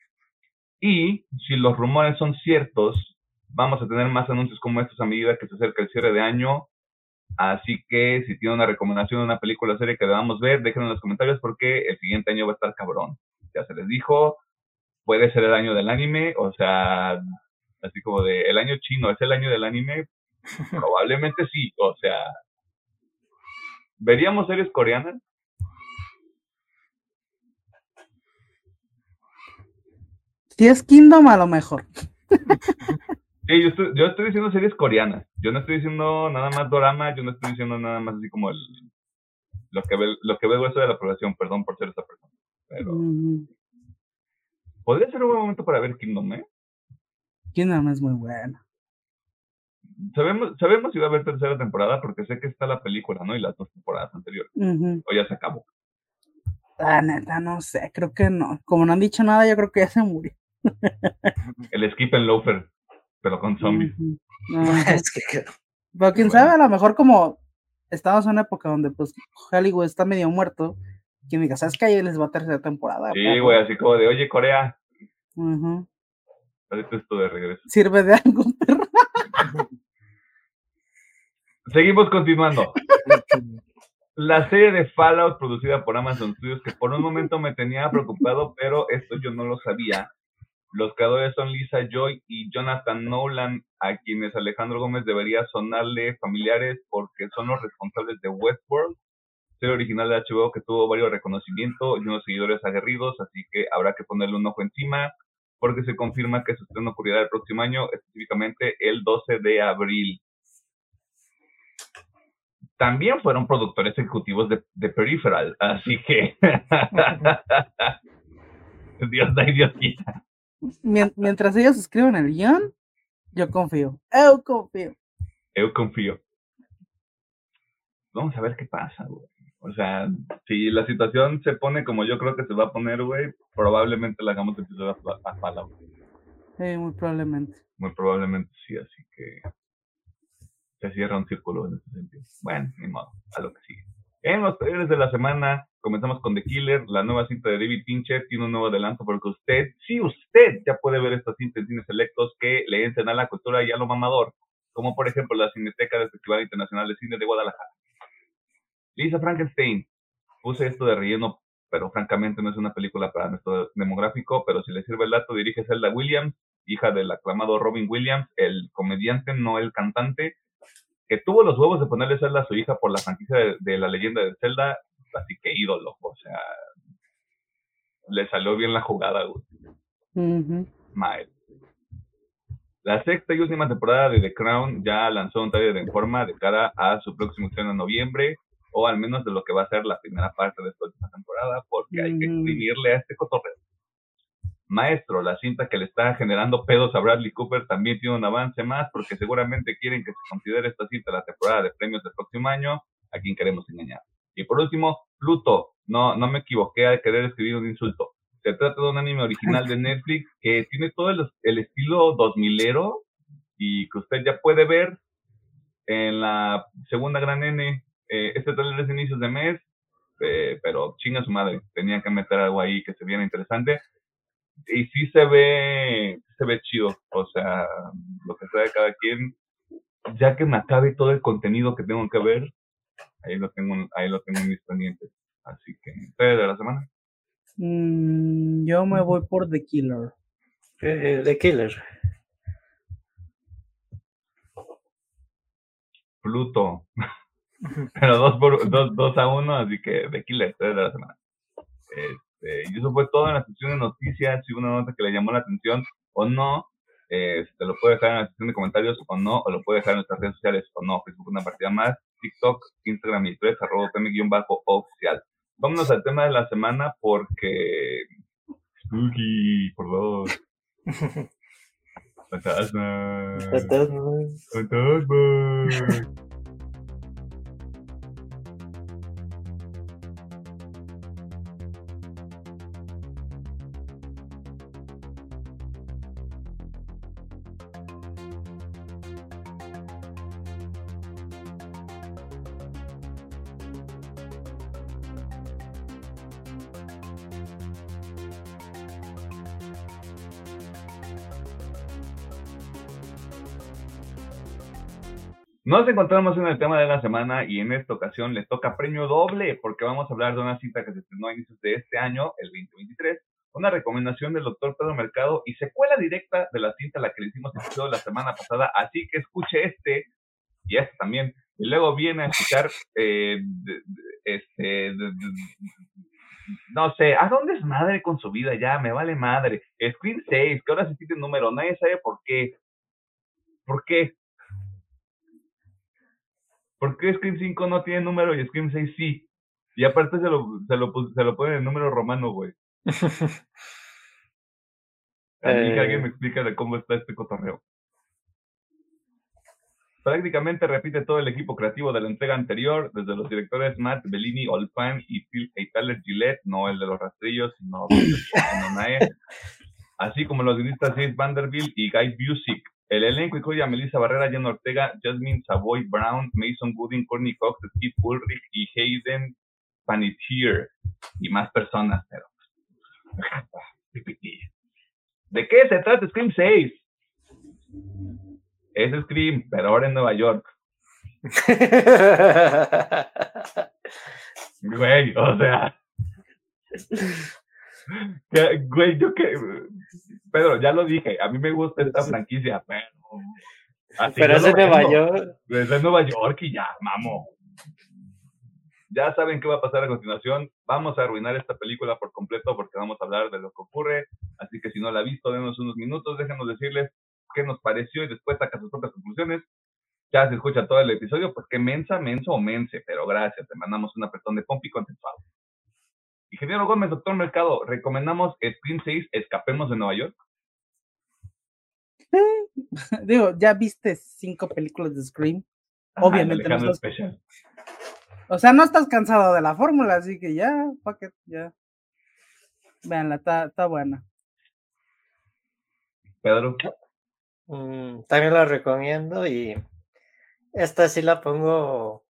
Y si los rumores son ciertos, vamos a tener más anuncios como estos a medida que se acerca el cierre de año. Así que si tienen una recomendación de una película o serie que debamos ver, déjenlo en los comentarios porque el siguiente año va a estar cabrón. Ya se les dijo, puede ser el año del anime, o sea, así como de el año chino es el año del anime, Probablemente sí, o sea, ¿veríamos series coreanas? Si es Kingdom, a lo mejor. Sí, yo estoy, yo estoy diciendo series coreanas. Yo no estoy diciendo nada más drama, yo no estoy diciendo nada más así como el, lo que ve, lo que veo eso de la aprobación, perdón por ser esa persona. Pero podría ser un buen momento para ver Kingdom, ¿eh? Kingdom es muy buena sabemos, sabemos si va a haber tercera temporada porque sé que está la película, ¿no? Y las dos temporadas anteriores. O ya se acabó. La neta, no sé, creo que no. Como no han dicho nada, yo creo que ya se murió. El Skip and Loafer, pero con zombies. es que... Pero quién sabe, a lo mejor como estamos en una época donde pues Hollywood está medio muerto, quien diga, ¿sabes que ahí les va a tercera temporada? Sí, güey, así como de, oye, Corea. Uh esto de regreso. Sirve de algo, perro. Seguimos continuando. La serie de Fallout producida por Amazon Studios, que por un momento me tenía preocupado, pero esto yo no lo sabía. Los creadores son Lisa Joy y Jonathan Nolan, a quienes Alejandro Gómez debería sonarle familiares porque son los responsables de Westworld, serie original de HBO que tuvo varios reconocimientos y unos seguidores aguerridos, así que habrá que ponerle un ojo encima porque se confirma que su estreno ocurrirá el próximo año, específicamente el 12 de abril. También fueron productores ejecutivos de, Peripheral, así que Dios da y Dios quita. Mientras ellos escriben el guion, yo confío. Eu confío. Eu confío. Vamos a ver qué pasa, güey. O sea, si la situación se pone como yo creo que se va a poner, güey, probablemente la hagamos episodio a, pala, Sí, muy probablemente. Muy probablemente sí, así que se cierra un círculo en ese sentido. Bueno, ni modo, a lo que sigue. En los trailers de la semana, comenzamos con The Killer, la nueva cinta de David Fincher, tiene un nuevo adelanto porque usted, si usted ya puede ver esta cinta en cines selectos que le encen a la cultura y a lo mamador, como por ejemplo la Cineteca del Festival Internacional de Cine de Guadalajara. Lisa Frankenstein, puse esto de relleno, pero francamente no es una película para nuestro demográfico, pero si le sirve el dato, dirige Zelda Williams, hija del aclamado Robin Williams, el comediante, no el cantante, que tuvo los huevos de ponerle Zelda a su hija por la franquicia de, la leyenda de Zelda, así que ídolo, o sea, le salió bien la jugada, güey. La sexta y última temporada de The Crown ya lanzó un trailer en forma de cara a su próximo estreno en noviembre, o al menos de lo que va a ser la primera parte de esta última temporada, porque hay que exprimirle a este cotorreo. Maestro, la cinta que le está generando pedos a Bradley Cooper también tiene un avance más, porque seguramente quieren que se considere esta cinta la temporada de premios del próximo año, a quien queremos engañar. Y por último, Pluto, no, no me equivoqué al querer escribir un insulto. Se trata de un anime original de Netflix que tiene todo el, el estilo 2000ero y que usted ya puede ver en la segunda gran N eh, este trailer es de inicios de mes, eh, pero chinga su madre, tenían que meter algo ahí que se viera interesante. Y sí se ve, se ve chido, o sea, lo que sea de cada quien, ya que me acabe todo el contenido que tengo que ver, ahí lo tengo, ahí lo tengo en mis pendientes. Así que, ¿ustedes de la semana? Mm, yo me voy por The Killer. Eh, The Killer. Pluto. Pero dos, por, dos, dos a uno, así que de aquí la historia de la semana. Este, y eso fue todo en la sección de noticias. Si una nota que le llamó la atención o no, eh, te lo puede dejar en la sección de comentarios o no, o lo puede dejar en nuestras redes sociales o no. Facebook una partida más, TikTok, Instagram y Twitter, arroba bajo oficial. Vámonos al tema de la semana porque... Spooky, por favor. Fantasma. Fantasma. Fantasma. Nos encontramos en el tema de la semana y en esta ocasión les toca premio doble porque vamos a hablar de una cinta que se estrenó a inicios de este año, el 2023, una recomendación del doctor Pedro Mercado y secuela directa de la cinta a la que le hicimos episodio la semana pasada, así que escuche este y este también. Y luego viene a escuchar, eh, este, no sé, ¿a dónde es madre con su vida ya? Me vale madre. Screen 6, que ahora se tiene número, nadie sabe por qué. ¿Por qué? ¿Por qué Scream 5 no tiene número y Scream 6 sí? Y aparte se lo, se lo, se lo ponen en número romano, güey. A mí que alguien me eh. explica de cómo está este cotorreo. Prácticamente repite todo el equipo creativo de la entrega anterior, desde los directores Matt Bellini, Olfan y Phil Tyler Gillette, no el de los rastrillos, sino así como los guionistas James Vanderbilt y Guy Busick. El elenco incluye a Melissa Barrera, Jen Ortega, Jasmine Savoy Brown, Mason Gooding, Courtney Cox, Steve Ulrich y Hayden Panettiere y más personas, pero ¿De qué se trata Scream 6? Es Scream, pero ahora en Nueva York. Güey, o sea. Güey, yo que. Pedro, ya lo dije, a mí me gusta esta franquicia, pero. pero es de Nueva York. Es de Nueva York y ya, mamo. Ya saben qué va a pasar a continuación. Vamos a arruinar esta película por completo porque vamos a hablar de lo que ocurre. Así que si no la ha visto, denos unos minutos, déjenos decirles qué nos pareció y después saca sus propias conclusiones. Ya se escucha todo el episodio, pues qué mensa, menso o mense, pero gracias, te mandamos un apretón de pompi consensuado. Ingeniero Gómez, doctor Mercado, ¿recomendamos Scream 6 Escapemos de Nueva York? Digo, ya viste cinco películas de Scream. Obviamente no estás... O sea, no estás cansado de la fórmula, así que ya, paquete, ya. Veanla, está, está buena. Pedro. Mm, también la recomiendo y esta sí la pongo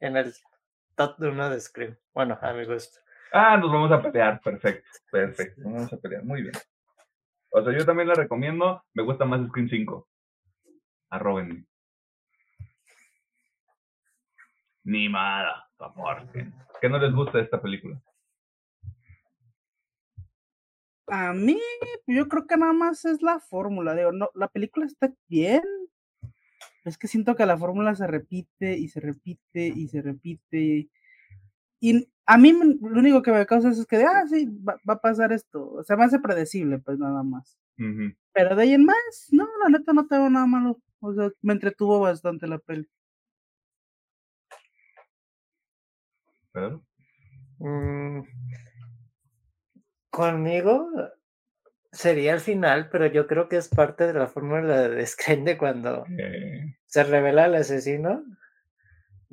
en el top de una de Scream. Bueno, a mi gusto. Ah, nos vamos a pelear, perfecto, perfecto, nos vamos a pelear, muy bien. O sea, yo también la recomiendo, me gusta más Scream 5. Arrobenme. Ni nada, aporten. ¿Qué no les gusta de esta película? A mí, yo creo que nada más es la fórmula. Digo, no, la película está bien. Es que siento que la fórmula se repite y se repite y se repite. Y a mí lo único que me causa es que, ah, sí, va, a pasar esto. O sea, me hace predecible, pues nada más. Pero de ahí en más, no, la neta no tengo nada malo. O sea, me entretuvo bastante la peli. ¿Pero? Mm, conmigo sería el final, pero yo creo que es parte de la fórmula de Scream cuando se revela el asesino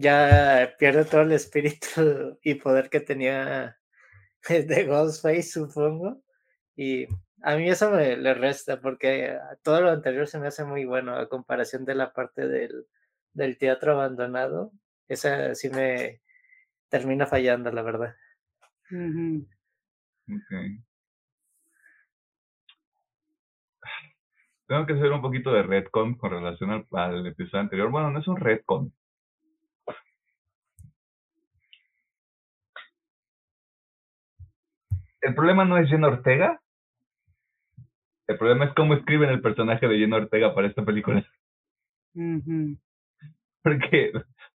ya pierde todo el espíritu y poder que tenía de Ghostface, supongo. Y a mí eso me le resta porque todo lo anterior se me hace muy bueno a comparación de la parte del, del teatro abandonado. Esa sí me termina fallando, la verdad. Tengo que hacer un poquito de redcon con relación al, al episodio anterior. Bueno, no es un redcon, el problema no es Jenna Ortega. El problema es cómo escriben el personaje de Jenna Ortega para esta película. Porque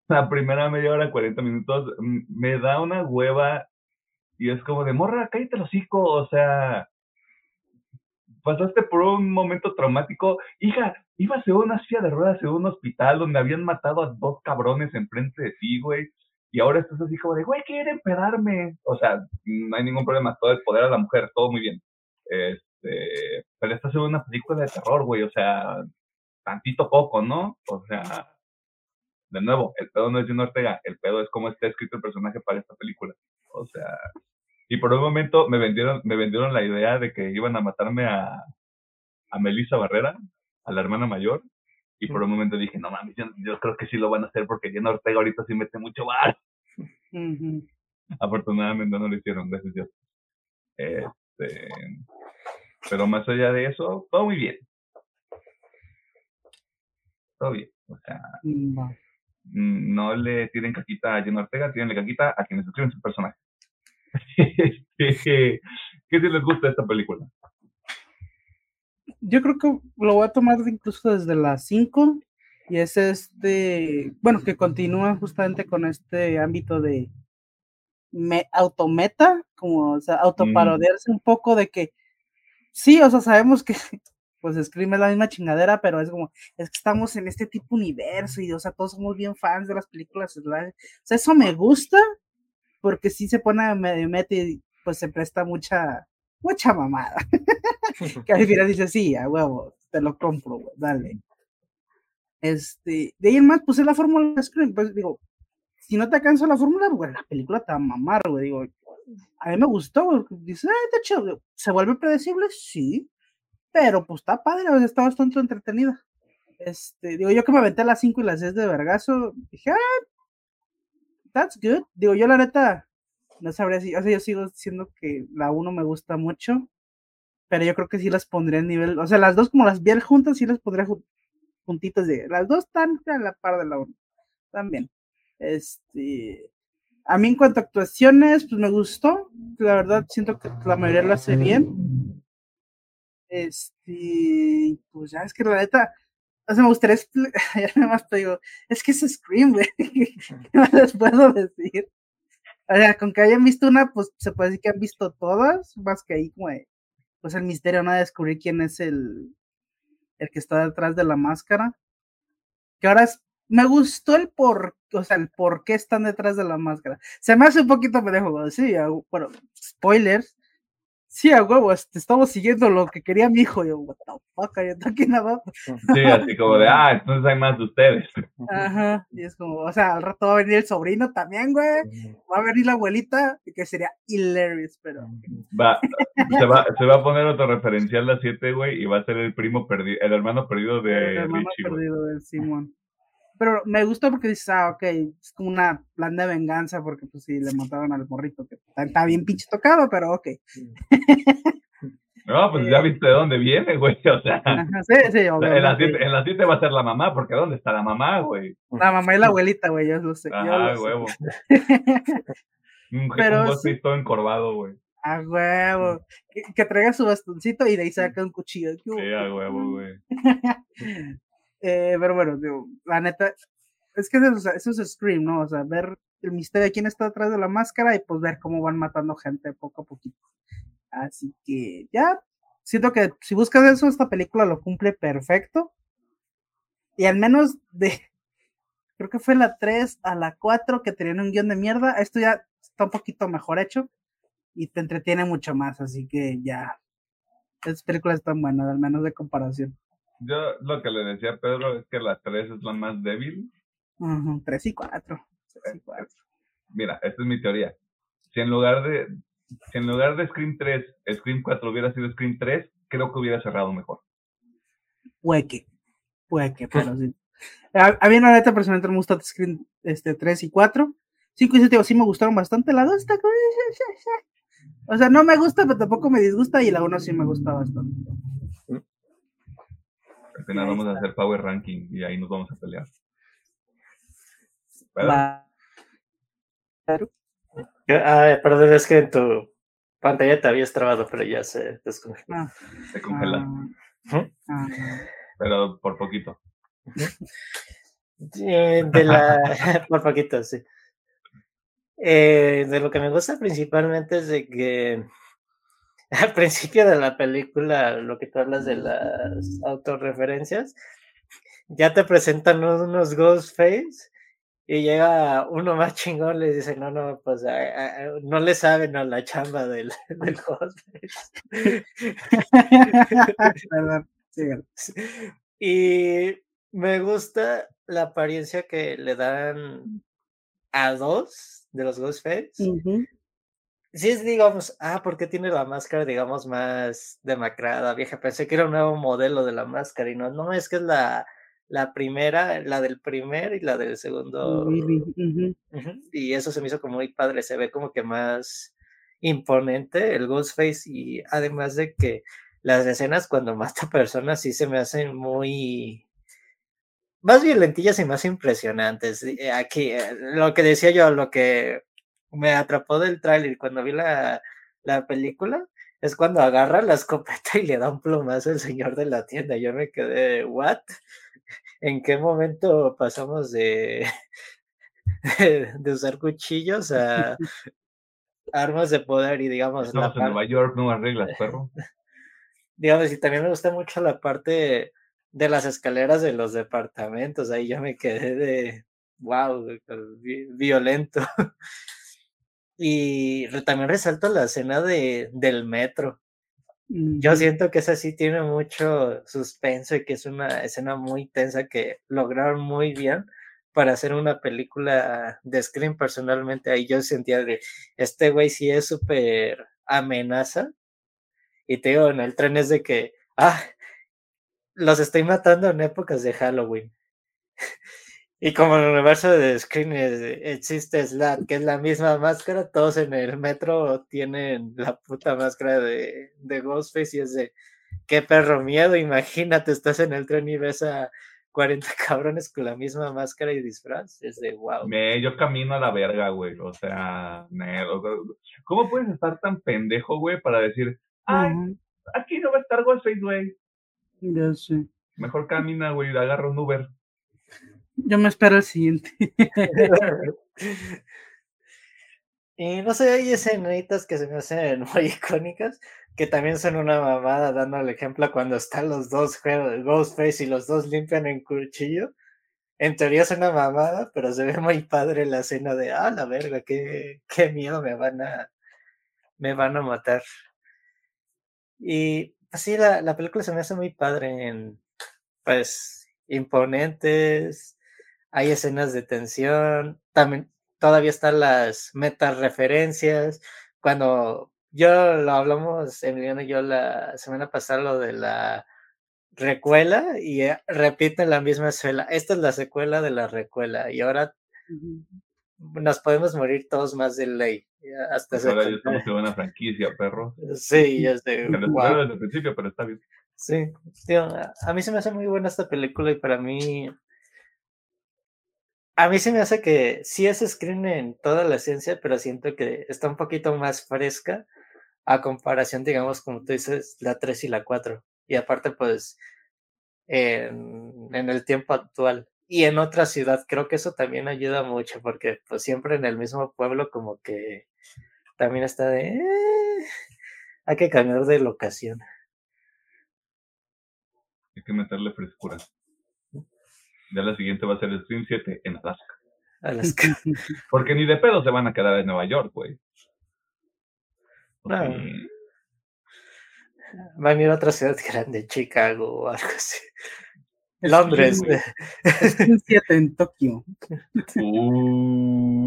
la primera media hora, 40 minutos, me da una hueva y es como de morra, cállate el hocico, o sea, pasaste por un momento traumático. Hija, ibas en una silla de ruedas en un hospital donde habían matado a dos cabrones enfrente de ti, güey y ahora estás así como de, güey, quiere empedarme. O sea, no hay ningún problema, todo el poder a la mujer, todo muy bien. Este, pero estás en una película de terror, güey, o sea, tantito poco, ¿no? O sea, de nuevo, el pedo no es de Ortega, el pedo es cómo está escrito el personaje para esta película. O sea, y por un momento me vendieron, me vendieron la idea de que iban a matarme a, a Melissa Barrera, a la hermana mayor, y por un momento dije, no mames, yo, creo que sí lo van a hacer porque Jenna Ortega ahorita sí mete mucho bar. Afortunadamente no lo hicieron, gracias Dios. Este, pero más allá de eso, todo muy bien. Todo bien. O sea, mm, no le tienen caquita a Jenna Ortega, tienen caquita a quienes escriben su personaje. Este, ¿Qué si les gusta esta película? yo creo que lo voy a tomar incluso desde las 5 y es este, bueno, que continúa justamente con este ámbito de me, autometa, como, o sea, autoparodiarse un poco de que sí, o sea, sabemos que pues escribe la misma chingadera, pero es como, es que estamos en este tipo universo y, o sea, todos somos bien fans de las películas. O sea, eso me gusta porque sí se pone medio meta y pues se presta mucha, mucha mamada. que al final dice, sí, a huevo, te lo compro, dale. Este, de ahí en más, pues es la fórmula Scream, pues digo, si no te alcanza la fórmula, pues la película te va a mamar, güey, digo, a mí me gustó, dice, ay, está chido, ¿se vuelve predecible? Sí, pero pues está padre, está bastante entretenida. Este, digo, yo que me aventé a las 5 y las 6 de vergazo, dije, ah, that's good. Digo, yo la neta, no sabría si, o sea, yo sigo diciendo que la 1 me gusta mucho, pero yo creo que sí las pondría en nivel, o sea, las dos como las vi juntas, sí las pondría juntitas de, las dos están a la par de la 1, también. Este, a mí en cuanto a actuaciones, pues me gustó, la verdad siento que la mayoría lo hace bien. Este, pues ya es que la neta, o sea, me gustaría, ya nada más te digo, es que es Scream, güey, ¿qué les puedo decir? O sea, con que hayan visto una, pues se puede decir que han visto todas, más que ahí como pues el misterio, no de descubrir quién es el, el que está detrás de la máscara. Que ahora es, me gustó el por, o sea, el por qué están detrás de la máscara. Se me hace un poquito me dejo, sí, bueno, spoilers, sí, a huevo, este, estamos siguiendo lo que quería mi hijo. yo, what the fuck, yo aquí nada. Sí, así como de, ah, entonces hay más de ustedes. Ajá, y es como, o sea, al rato va a venir el sobrino también, güey. Va a venir la abuelita, que sería hilarious, pero. Va, se va, se va a poner referencial la 7, güey, y va a ser el primo perdido, el hermano perdido de El hermano perdido de Simón pero me gustó porque dices, ah, ok, es como una plan de venganza porque pues sí, le mataron al morrito, que está, bien pinche tocado, pero ok. No, pues ya viste de dónde viene, güey. O sea, sí, sí, en la obviamente. 7 en la siete va a ser la mamá, porque ¿dónde está la mamá, güey? La mamá y la abuelita, güey, yo lo sé. yo Ah, lo huevo. Un, Pero un sí. Todo encorvado, güey. A huevo. Que, que traiga su bastoncito y de ahí saca un cuchillo. Sí, a huevo, güey. Eh, pero bueno, digo, la neta, es que eso, es- eso es Scream, ¿no? O sea, ver el misterio de quién está detrás de la máscara y pues ver cómo van matando gente poco a poquito. Así que ya, siento que si buscas eso, esta película lo cumple perfecto. Y al menos de, creo que fue la 3 a la 4 que tenían un guion de mierda, esto ya está un poquito mejor hecho y te entretiene mucho más, así que ya. Estas películas están buenas, al menos de comparación. Yo lo que le decía a Pedro es que la 3 es la más débil. Ujú, 3 y 4. 3 y 4. Mira, esta es mi teoría. Si en lugar de si en lugar de Scream 3, Scream 4 hubiera sido Scream 3, creo que hubiera cerrado mejor. Puede que, puede que, pero sí. A, a mí, la neta, personalmente me gusta Screen este, 3 y 4. 5 y 7 sí me gustaron bastante. La 2 está como... O sea, no me gusta, pero tampoco me disgusta. Y la 1 sí me gusta bastante. Al final Ahí vamos a hacer Power Ranking y ahí nos vamos a pelear. Ah, perdón, es que en tu pantalla te habías trabado, pero ya se descongeló. Ah, Se congela, ah, ah. pero por poquito. De la. Por poquito, sí. Eh, de lo que me gusta principalmente es de que al principio de la película, lo que tú hablas de las autorreferencias, ya te presentan unos Ghostface y llega uno más chingón, le dice, no, no, pues a- no le saben a la chamba del, del Ghostface. Perdón. Y me gusta la apariencia que le dan a dos de los Ghostface. Ujú. Sí, es, digamos, ah, ¿por qué tiene la máscara, digamos, más demacrada, vieja? Pensé que era un nuevo modelo de la máscara y no, no, es que es la, la primera, la del primer y la del segundo. Y eso se me hizo como muy padre, se ve como que más imponente el Ghostface y además de que las escenas cuando mata personas sí se me hacen muy más violentillas y más impresionantes. Eh, Aquí, eh, lo que decía yo, lo que me atrapó del tráiler cuando vi la, la película es cuando agarra la escopeta y le da un plumazo al señor de la tienda. Yo me quedé, ¿what? ¿En qué momento pasamos de, de usar cuchillos a armas de poder y digamos la Estamos en par- Nueva York, nuevas reglas, perro. digamos, y también me gusta mucho la parte de las escaleras de los departamentos. Ahí yo me quedé de wow, violento. Y también resalto la escena de, del metro. Yo siento que esa sí tiene mucho suspenso y que es una escena muy tensa que lograron muy bien para hacer una película de Scream personalmente. Ahí yo sentía de, este güey sí es súper amenaza. Y te digo, en el tren es de que, ah, los estoy matando en épocas de Halloween. Y como en el universo de Scream es- existe Slap, que es la misma máscara, todos en el metro tienen la puta máscara de, de Ghostface y es de, qué perro miedo, imagínate, estás en el tren y ves a 40 cabrones con la misma máscara y disfraz, es de wow. Me, yo camino a la verga, güey. O sea, ne- o sea, ¿cómo puedes estar tan pendejo, güey, para decir, ay, aquí no va a estar Ghostface, güey? Ya sé. Mejor camina, güey, agarra un Uber. Yo me espero el siguiente. Y no sé, hay escenitas que se me hacen muy icónicas, que también son una mamada, dando el ejemplo cuando están los dos Ghostface y los dos limpian en cuchillo. En teoría es una mamada, pero se ve muy padre la escena de, ah, la verga, qué, qué miedo me van a, me van a matar. Y pues sí, la, la película se me hace muy padre en, pues, imponentes, hay escenas de tensión, también todavía están las meta referencias. Cuando yo lo hablamos, Emiliano y yo la semana pasada, lo de la recuela, y eh, repiten la misma escuela. Esta es la secuela de la recuela, y ahora nos podemos morir todos más de ley. Hasta pues ahora ya estamos en una franquicia, perro. Sí, ya sé. Wow. desde el principio, pero está bien. Sí, tío, a mí se me hace muy buena esta película y para mí. A mí se me hace que sí es screen en toda la ciencia, pero siento que está un poquito más fresca a comparación, digamos, como tú dices, la 3 y la 4. Y aparte, pues, en, el tiempo actual y en otra ciudad. Creo que eso también ayuda mucho porque pues siempre en el mismo pueblo como que también está de... Eh, hay que cambiar de locación. Hay que meterle frescura. Ya la siguiente va a ser el Stream 7 en Alaska. Alaska. Porque ni de pedo se van a quedar en Nueva York, güey. No. Van a ir a otra ciudad grande, Chicago o algo así. Londres. Stream 7 en Tokio. Uh.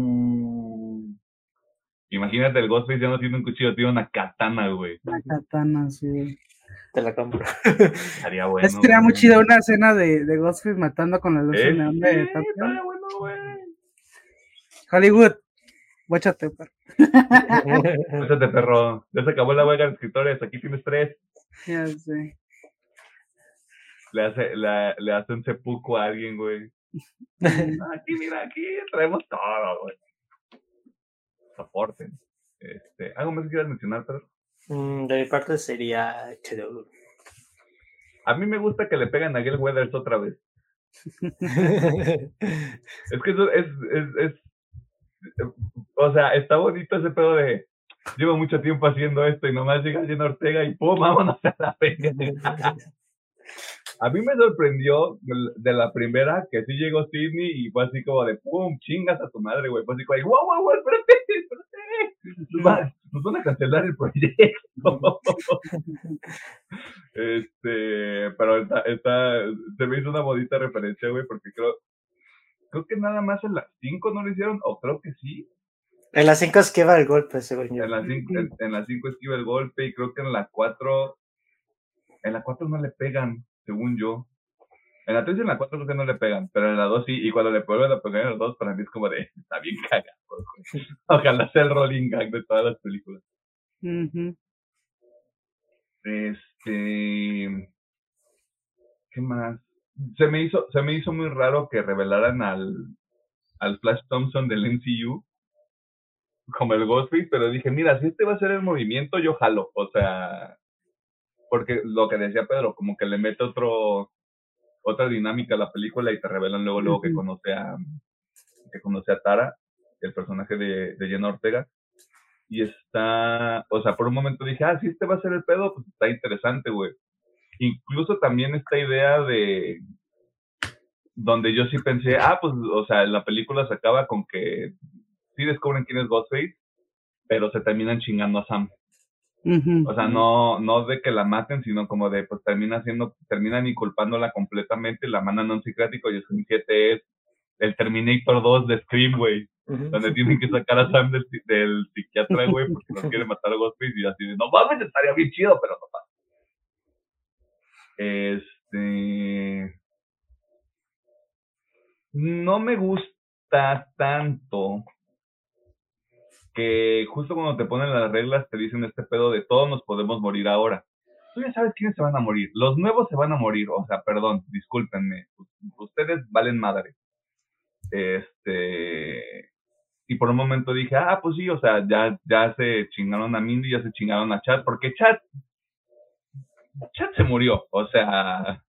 Imagínate el Ghostface ya no tiene un cuchillo, tiene una katana, güey. Una katana, sí. Te la compro. Estaría bueno. Muy chida una escena de, de Ghostface matando con la luz Eh, de neón de sí, Tokio. estaría bueno, güey. Hollywood. Guáchate, perro. Échate, perro. Ya se acabó la huelga de escritores. Aquí tienes tres. Ya sé. Le hace, le, le hace un seppuku a alguien, güey. Aquí, mira, aquí traemos todo, güey. Soporten. Este, ¿Algo más que quieras mencionar, Pedro? Mm, de mi parte sería. A mí me gusta que le peguen a Gail Weathers otra vez. Es que eso es, es, es, o sea, está bonito ese pedo de llevo mucho tiempo haciendo esto y nomás llega Jenna Ortega y pum, vámonos a la pega. A mí me sorprendió de la primera que sí llegó Sidney y fue así como de pum, chingas a tu madre, güey. Fue así como, wow, wow, wow, espérate, espérate. Nos van, a cancelar el proyecto. este, pero está, está, se me hizo una bonita referencia, güey, porque creo, creo que nada más en las 5 no lo hicieron, o creo que sí. En las 5 esquiva el golpe, según yo. En las 5 en, en las cinco esquiva el golpe y creo que en la 4, en la 4 no le pegan, según yo. En la 3 y en la 4 creo que no le pegan, pero en la 2 sí, y cuando le vuelven a pegar en la 2 para mí es como de, está bien cagado. güey. Ojalá sea el rolling gag de todas las películas. Este, ¿qué más? Se me hizo, se me hizo muy raro que revelaran al, al Flash Thompson del MCU como el Ghostface, pero dije, mira, si este va a ser el movimiento, yo jalo, o sea, porque lo que decía Pedro, como que le mete otro, otra dinámica a la película y te revelan luego, luego que conoce a, que conoce a Tara, el personaje de, de Jenna Ortega, y está, o sea, por un momento dije, ah, si este va a ser el pedo, pues está interesante, güey. Incluso también esta idea de, donde yo sí pensé, ah, pues, o sea, la película se acaba con que sí descubren quién es Ghostface, pero se terminan chingando a Sam. O sea, no, no de que la maten, sino como de, pues termina siendo, terminan inculpándola completamente, la mandan a un psiquiátrico y Scream 7 es el Terminator 2 de Scream, güey, donde tienen que sacar a Sam del, del psiquiatra, güey, porque no quiere matar a Ghostface y así de, no mames, estaría bien chido, pero no pasa. Este... No me gusta tanto que justo cuando te ponen las reglas te dicen este pedo de todos nos podemos morir ahora. Tú ya sabes quiénes se van a morir. Los nuevos se van a morir. O sea, perdón, discúlpenme. Ustedes valen madre. Este. Y por un momento dije, ah, pues sí, o sea, ya, ya se chingaron a Mindy, ya se chingaron a Chat, porque Chat. Chat se murió. O sea.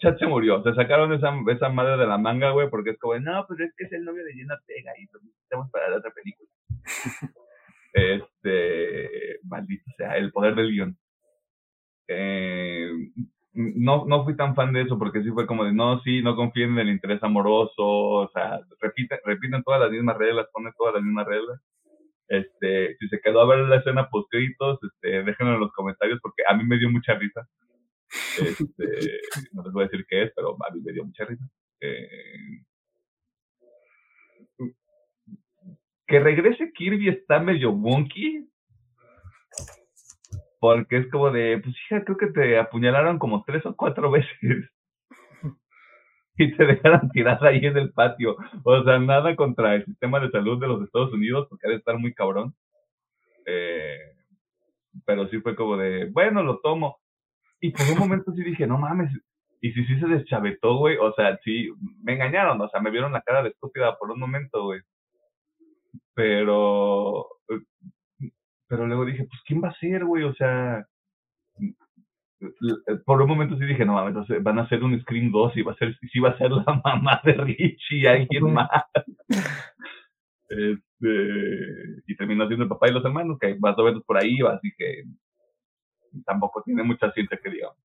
Chat se murió. Se sacaron esa, esa madre de la manga, güey, porque es como, no, pues es que es el novio de Jenna Ortega y lo necesitamos para la otra película. este, maldito sea, el poder del guion. Eh, no, no fui tan fan de eso porque sí fue como de, no, sí, no confíen en el interés amoroso, o sea, repiten, repiten todas las mismas reglas, ponen todas las mismas reglas. Este, si se quedó a ver la escena post este, déjenlo en los comentarios porque a mí me dio mucha risa. Este, no les voy a decir qué es, pero a mí me dio mucha risa. Eh, que regrese Kirby está medio wonky. Porque es como de, pues hija, creo que te apuñalaron como tres o cuatro veces. y te dejaran tirada ahí en el patio. O sea, nada contra el sistema de salud de los Estados Unidos, porque ha de estar muy cabrón. Eh, pero sí fue como de, bueno, lo tomo. Y por un momento sí dije, no mames, y si sí se deschavetó, güey, o sea, sí, me engañaron, o sea, me vieron la cara de estúpida por un momento, güey. Pero, pero luego dije, pues, ¿quién va a ser, güey? O sea, por un momento sí dije, no mames, van a hacer un Scream 2 y va a ser, sí va a ser la mamá de Richie y alguien más. Este, y terminó siendo el papá y los hermanos, que más o menos por ahí va, así que tampoco tiene mucha ciencia que digamos.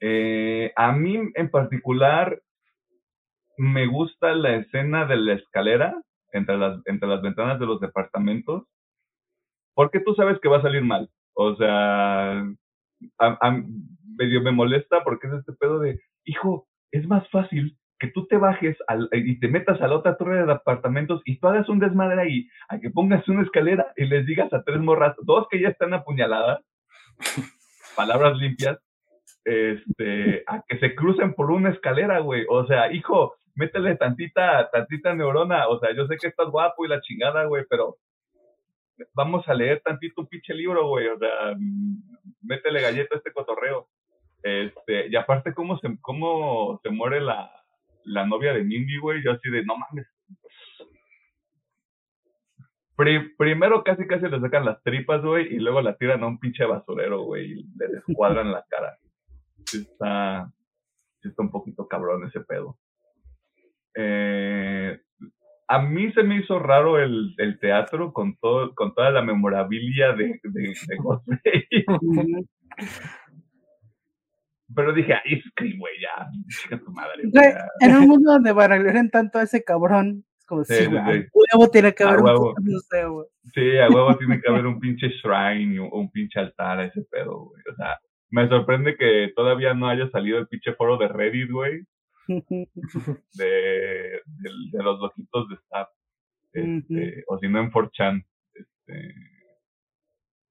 Eh, a mí en particular me gusta la escena de la escalera entre las, entre las ventanas de los departamentos, porque tú sabes que va a salir mal. O sea, a, medio me molesta porque es este pedo de, hijo, es más fácil que tú te bajes al, y te metas a la otra torre de apartamentos y tú hagas un desmadre ahí, a que pongas una escalera y les digas a tres morras, dos que ya están apuñaladas, palabras limpias, este, a que se crucen por una escalera, güey. O sea, hijo, métele tantita, tantita neurona. O sea, yo sé que estás guapo y la chingada, güey, pero vamos a leer tantito un pinche libro, güey. O sea, métele galleta a este cotorreo. Este, y aparte, cómo se, cómo se muere la, la novia de Mindy, güey. Yo así de, no mames. primero casi casi le sacan las tripas, güey, y luego la tiran a un pinche basurero, güey, y le descuadran la cara está, está un poquito cabrón ese pedo. Eh, a mí se me hizo raro el, el, teatro con todo, con toda la memorabilia de, de, de Pero dije, ay, es güey, ya, chica tu madre. En un mundo donde valoren tanto a ese cabrón, es como si, sí, huevo tiene que haber un Sí, a huevo tiene que haber un pinche shrine o un pinche altar a ese pedo, güey. O sea, me sorprende que todavía no haya salido el pinche foro de Reddit, güey. De, de, los loquitos de staff. Este, O si no en 4chan. Este,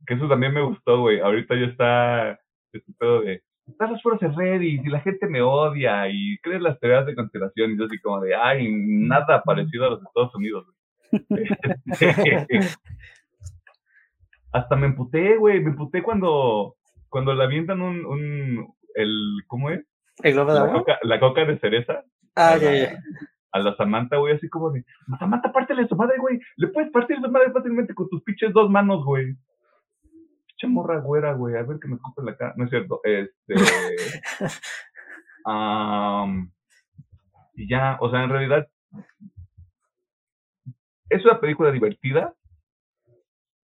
que eso también me gustó, güey. Ahorita ya está este pedo de están los foros de Reddit y la gente me odia y crees las teorías de conspiración y yo así como de ay, nada parecido a los Estados Unidos. Este, hasta me emputé, güey, me emputé cuando cuando le avientan un, un el, ¿cómo es? ¿El globo de la coca, la coca de cereza. Ah, ya, ya. A la Samantha, güey, así como de, Samantha, pártele su madre, güey. Le puedes partir su madre fácilmente con tus pinches dos manos, güey. Pinche morra güera, güey. A ver que me escupe la cara. No es cierto. Este. um, y ya, o sea, en realidad. Es una película divertida.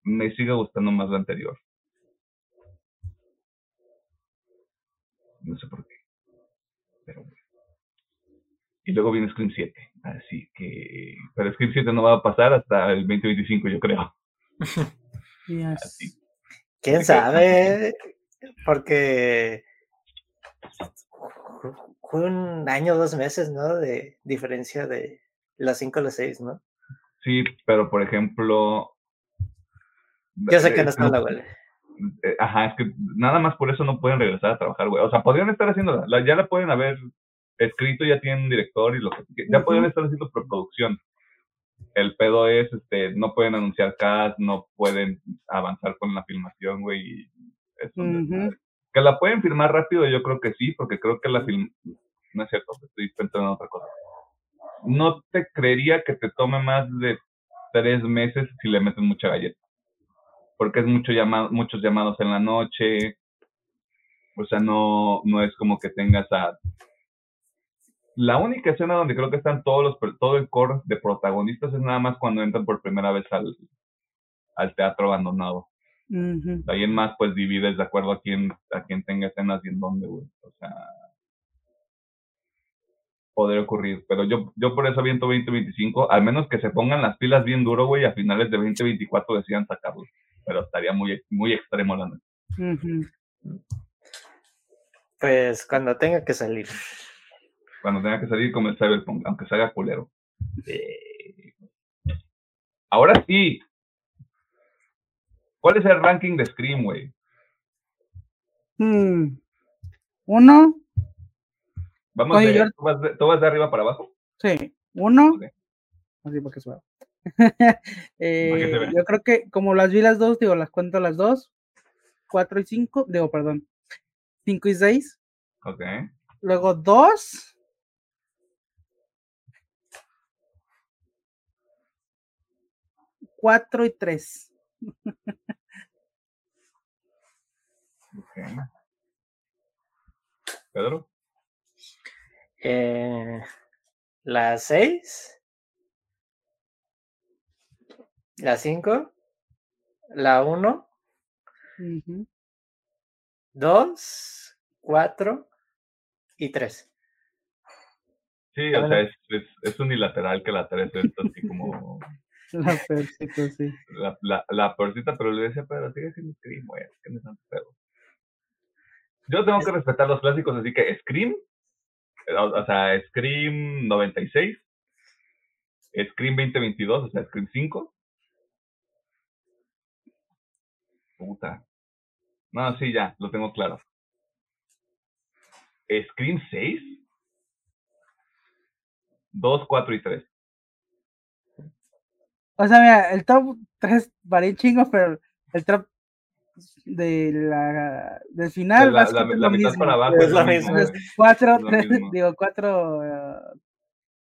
Me sigue gustando más la anterior. No sé por qué. Y luego viene Scream 7. Así que. Pero Scream 7 no va a pasar hasta el 2025, yo creo. ¿Quién sabe? Porque fue un año, dos meses, ¿no? De diferencia de las 5 a las 6, ¿no? Sí, pero por ejemplo. Yo sé que no está la huele. Eh, ajá, es que nada más por eso no pueden regresar a trabajar, güey. O sea, podrían estar haciendo, ya la pueden haber escrito, ya tienen un director y lo que ya podrían estar haciendo preproducción. El pedo es, este, no pueden anunciar cast, no pueden avanzar con la filmación, güey. Que la pueden filmar rápido, yo creo que sí, porque creo que la film, no es cierto, estoy pensando en otra cosa. No te creería que te tome más de tres meses si le meten mucha galleta porque es mucho llamado, muchos llamados en la noche, o sea, no, no es como que tengas a... La única escena donde creo que están todos los, todo el core de protagonistas es nada más cuando entran por primera vez al, al teatro abandonado. ahí en más, pues divides de acuerdo a quién, a quién tenga escenas y en dónde, güey. O sea, poder ocurrir. Pero yo, yo por eso aviento 2025, al menos que se pongan las pilas bien duro, güey, a finales de 2024 decían sacarlo. Pero estaría muy, muy extremo la noche. Pues cuando tenga que salir. Cuando tenga que salir como el Cyberpunk, aunque salga culero. Eh, ahora sí. ¿Cuál es el ranking de Scream, güey? Hmm. Uno, Vamos Oye, de, yo- ¿tú, vas de, tú vas de arriba para abajo? Sí, uno. Así porque Eh, yo creo que como las vi las dos, digo, las cuento las dos. Cuatro y cinco, digo, perdón. Cinco y seis. Ok. Luego dos. Cuatro y tres. ok. Pedro. Eh, la 6, la 5, la 1, Ujú. 2, 4 y 3. Sí, o sea, es, es, es unilateral que la 3 es así como La peorcita, sí. la, la, la peorcita, pero le decía, pero sigue siendo Scream, güey, que no es tanto pedo. Yo tengo que respetar los clásicos, así que Scream, eh, o, o sea, Scream 96, Scream 2022, o sea, Scream 5. Puta. No, sí, ya, lo tengo claro. Scream 6, 2, 4 y 3. O sea, mira, el top 3 varía un chingo, pero el top de la, del final La, va a la, ser la lo mitad mismo. para abajo Es es lo mismo. mismo. güey. 4, Es 3, mismo. digo 4,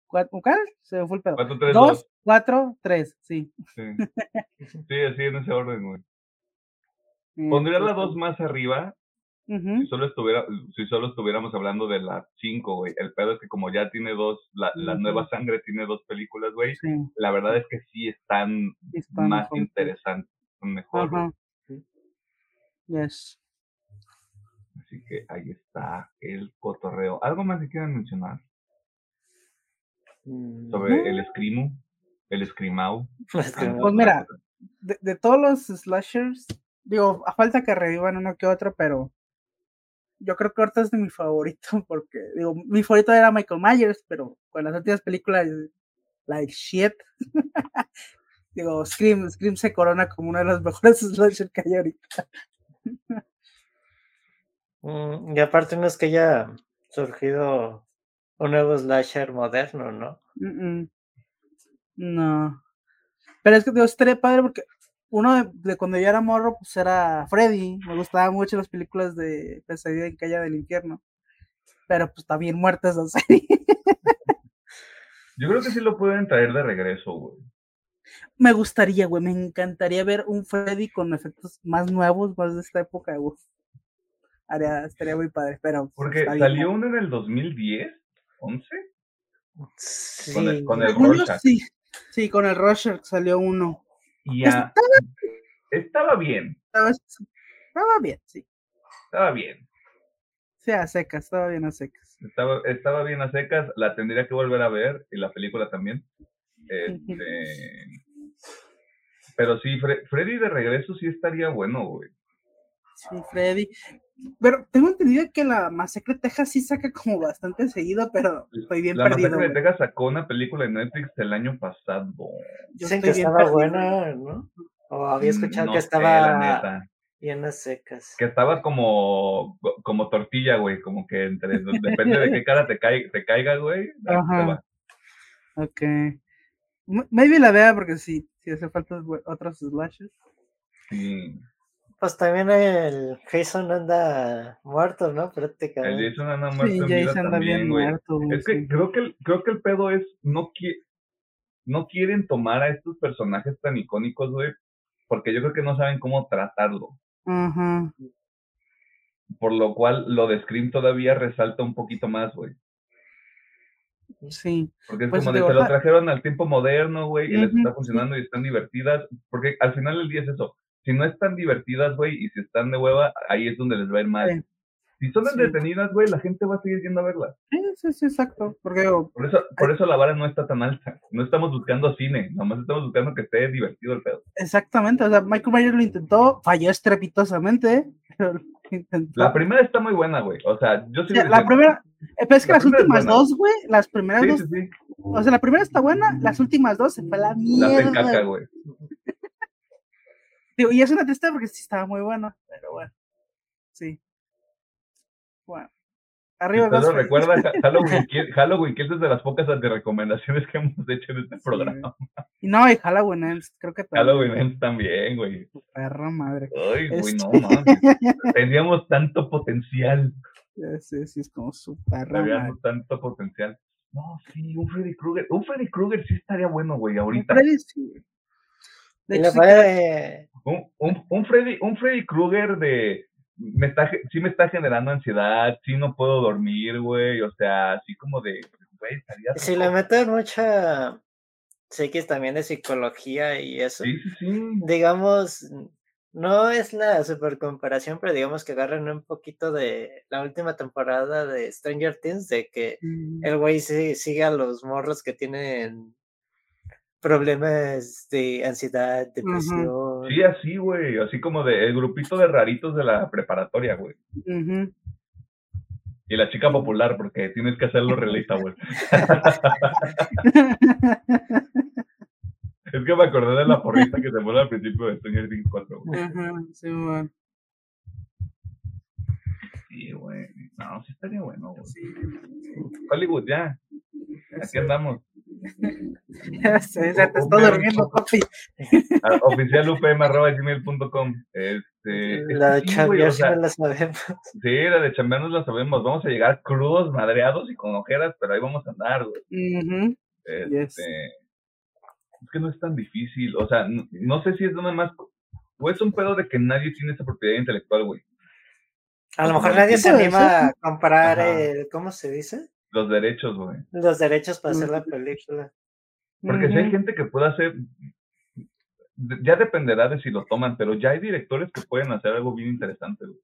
cuatro, ¿cuál? Se me fue el pedo. 4, 3, 2, 2. 4, 3, sí. Sí. sí, así en ese orden, güey. Pondría la 2 más arriba Si solo estuviera si solo estuviéramos hablando de la 5, güey. El pedo es que como ya tiene dos, la, la nueva sangre tiene dos películas, güey. Sí, La verdad es que sí están está más mejor. interesantes, mejor. güey. Ajá. Yes. Así que ahí está el cotorreo. ¿Algo más que quieran mencionar Mm, sobre el Screamo? El Screamau. es que no- Pues mira, de, de todos los slashers, digo, a falta que revivan uno que otro, pero yo creo que ahorita es de mi favorito, porque, digo, mi favorito era Michael Myers, pero con las últimas películas, like shit, digo, Scream, Scream se corona como uno de los mejores slashers que hay ahorita. Mm, y aparte no es que haya surgido un nuevo slasher moderno, ¿no? Mm, mm. No. Pero es que, digo, estaría padre porque uno de, de cuando yo era morro, pues era Freddy. Me gustaban mucho las películas de Pesadilla en Calle del Infierno. Pero pues está bien muerta esa serie. Yo creo que sí lo pueden traer de regreso, güey. me gustaría, güey, me encantaría ver un Freddy con efectos más nuevos, más de esta época, güey. Haría, estaría muy padre, pero. pues, Porque salió uno en el 2010, 11. Sí, Con el- con el Rorschach. sí, sí, con el Rorschach salió uno. Y ya, estaba bien, Estaba, estaba bien, sí. estaba bien. Sí, a secas, estaba bien a secas. Estaba, estaba bien a secas, la tendría que volver a ver, y la película también. Este, pero sí, Fre- Freddy de regreso sí estaría bueno, güey. Sí, Freddy. Pero tengo entendido que la Masacre de Texas sí saca como bastante seguido, pero estoy bien La perdido. Masacre de. Texas sacó una película en Netflix el año pasado. Yo Dicen que estaba perdido. buena, ¿no? O había escuchado Mm, No que la estaba bien a secas. Que estaba como, como tortilla, güey, como que entre, depende de qué cara te, caiga, te caiga, güey. Ajá. Ok. M- Maybe la vea porque sí, sí hace falta otros slashes. Sí. Pues también el Jason anda muerto, ¿no? El Prácticamente. Jason anda muerto Sí, en vida Jason anda bien también, güey. muerto. güey, Es que sí. creo que el, creo que el pedo es no qui- no quieren tomar a estos personajes tan icónicos, güey, porque yo creo que no saben cómo tratarlo. Ajá. Por lo cual lo de Scream todavía resalta un poquito más, güey. Sí. Porque es Pues, como de que lo trajeron al tiempo moderno, güey, y les está funcionando y están divertidas. Porque al final del día es eso. Si no están divertidas, güey, y si están de hueva, ahí es donde les va a ir mal. Sí. Si son Sí. entretenidas, güey, la gente va a seguir yendo a verlas. Sí, sí, sí, exacto. Porque Por eso, por eso la vara no está tan alta. No estamos buscando cine, nomás estamos buscando que esté divertido el pedo. exactamente. O sea, Michael Myers lo intentó, falló estrepitosamente, pero lo intentó. La primera está muy buena, güey. O sea, yo sí. la primera, eh, pero es que La las últimas dos, güey, las primeras Sí, dos, sí, sí. o sea, la primera está buena, las últimas dos se fue a la mierda. en caca, güey. Digo, y es una tristeza porque sí estaba muy bueno, pero bueno. Sí. Bueno. Arriba ¿Usted lo Ghostface. recuerda? Halloween, Kills- Halloween Kills es de las pocas recomendaciones que hemos hecho en este programa. Y no, y Halloween Ends, creo que también. Halloween Ends también, güey. Perra madre. Ay, güey, Este- no mames. Teníamos tanto potencial. Sí, sí, es como su perra madre. Teníamos tanto potencial. No, sí, un Freddy Krueger. Un Freddy Krueger sí estaría bueno, güey, ahorita. Freddy, sí. De hecho, sí Un, un, un Freddy, un Freddy Krueger de me está, sí me está generando ansiedad, sí no puedo dormir, güey, o sea, así como de, güey, estaría Si le meten mucha psiquis también de psicología y eso, Sí, sí, sí. digamos, no es la super comparación, pero digamos que agarran un poquito de la última temporada de Stranger Things, de que Mm, el güey sí- sigue a los morros que tienen problemas de ansiedad, depresión. Sí, así, güey, así como de el grupito de raritos de la preparatoria, güey. Y la chica popular, porque tienes que hacerlo relatable. Es que me acordé de la porrita que se pone al principio de Stranger Things 4, güey. Ajá, sí, bueno. Sí, güey. No, sí estaría bueno, güey. Sí. Hollywood, ya. Aquí andamos. Ya sé, ya te perro. durmiendo, papi. A- oficialupm.gmail.com. Este, es La de que sí, la sabemos. sí, la de chambear nos la sabemos. Vamos a llegar crudos, madreados y con ojeras, pero ahí vamos a andar, güey. Este, Yes. Es que no es tan difícil. O sea, no, no sé si es nada más. O es un pedo de que nadie tiene esa propiedad intelectual, güey. A lo mejor nadie se anima a comprar Ajá. el, ¿cómo se dice? Los derechos, güey. Los derechos para hacer la película. Porque si hay gente que puede hacer. Ya dependerá de si lo toman, pero ya hay directores que pueden hacer algo bien interesante, güey.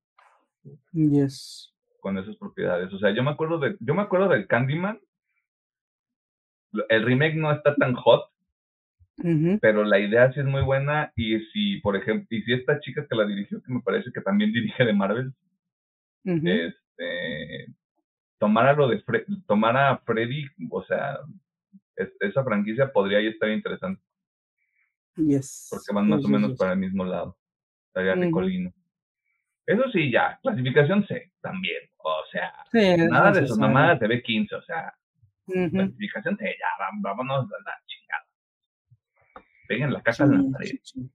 Yes. con esas propiedades. O sea, yo me acuerdo de, yo me acuerdo del Candyman. El remake no está tan hot, pero la idea sí es muy buena. Y si, por ejemplo, y si esta chica que la dirigió, que me parece que también dirige de Marvel, este, tomara lo de Fre- tomara a Freddy, o sea, es- esa franquicia podría estar interesante, Yes. porque van más Yes, o menos yes. para el mismo lado. Estaría Ujú. ricolino. Eso sí, ya, clasificación C también. O sea, Sí, nada de sus mamadas de B15, o sea, clasificación C, ya, vámonos a la chingada. Peguen la caja en Sí, la pared, sí.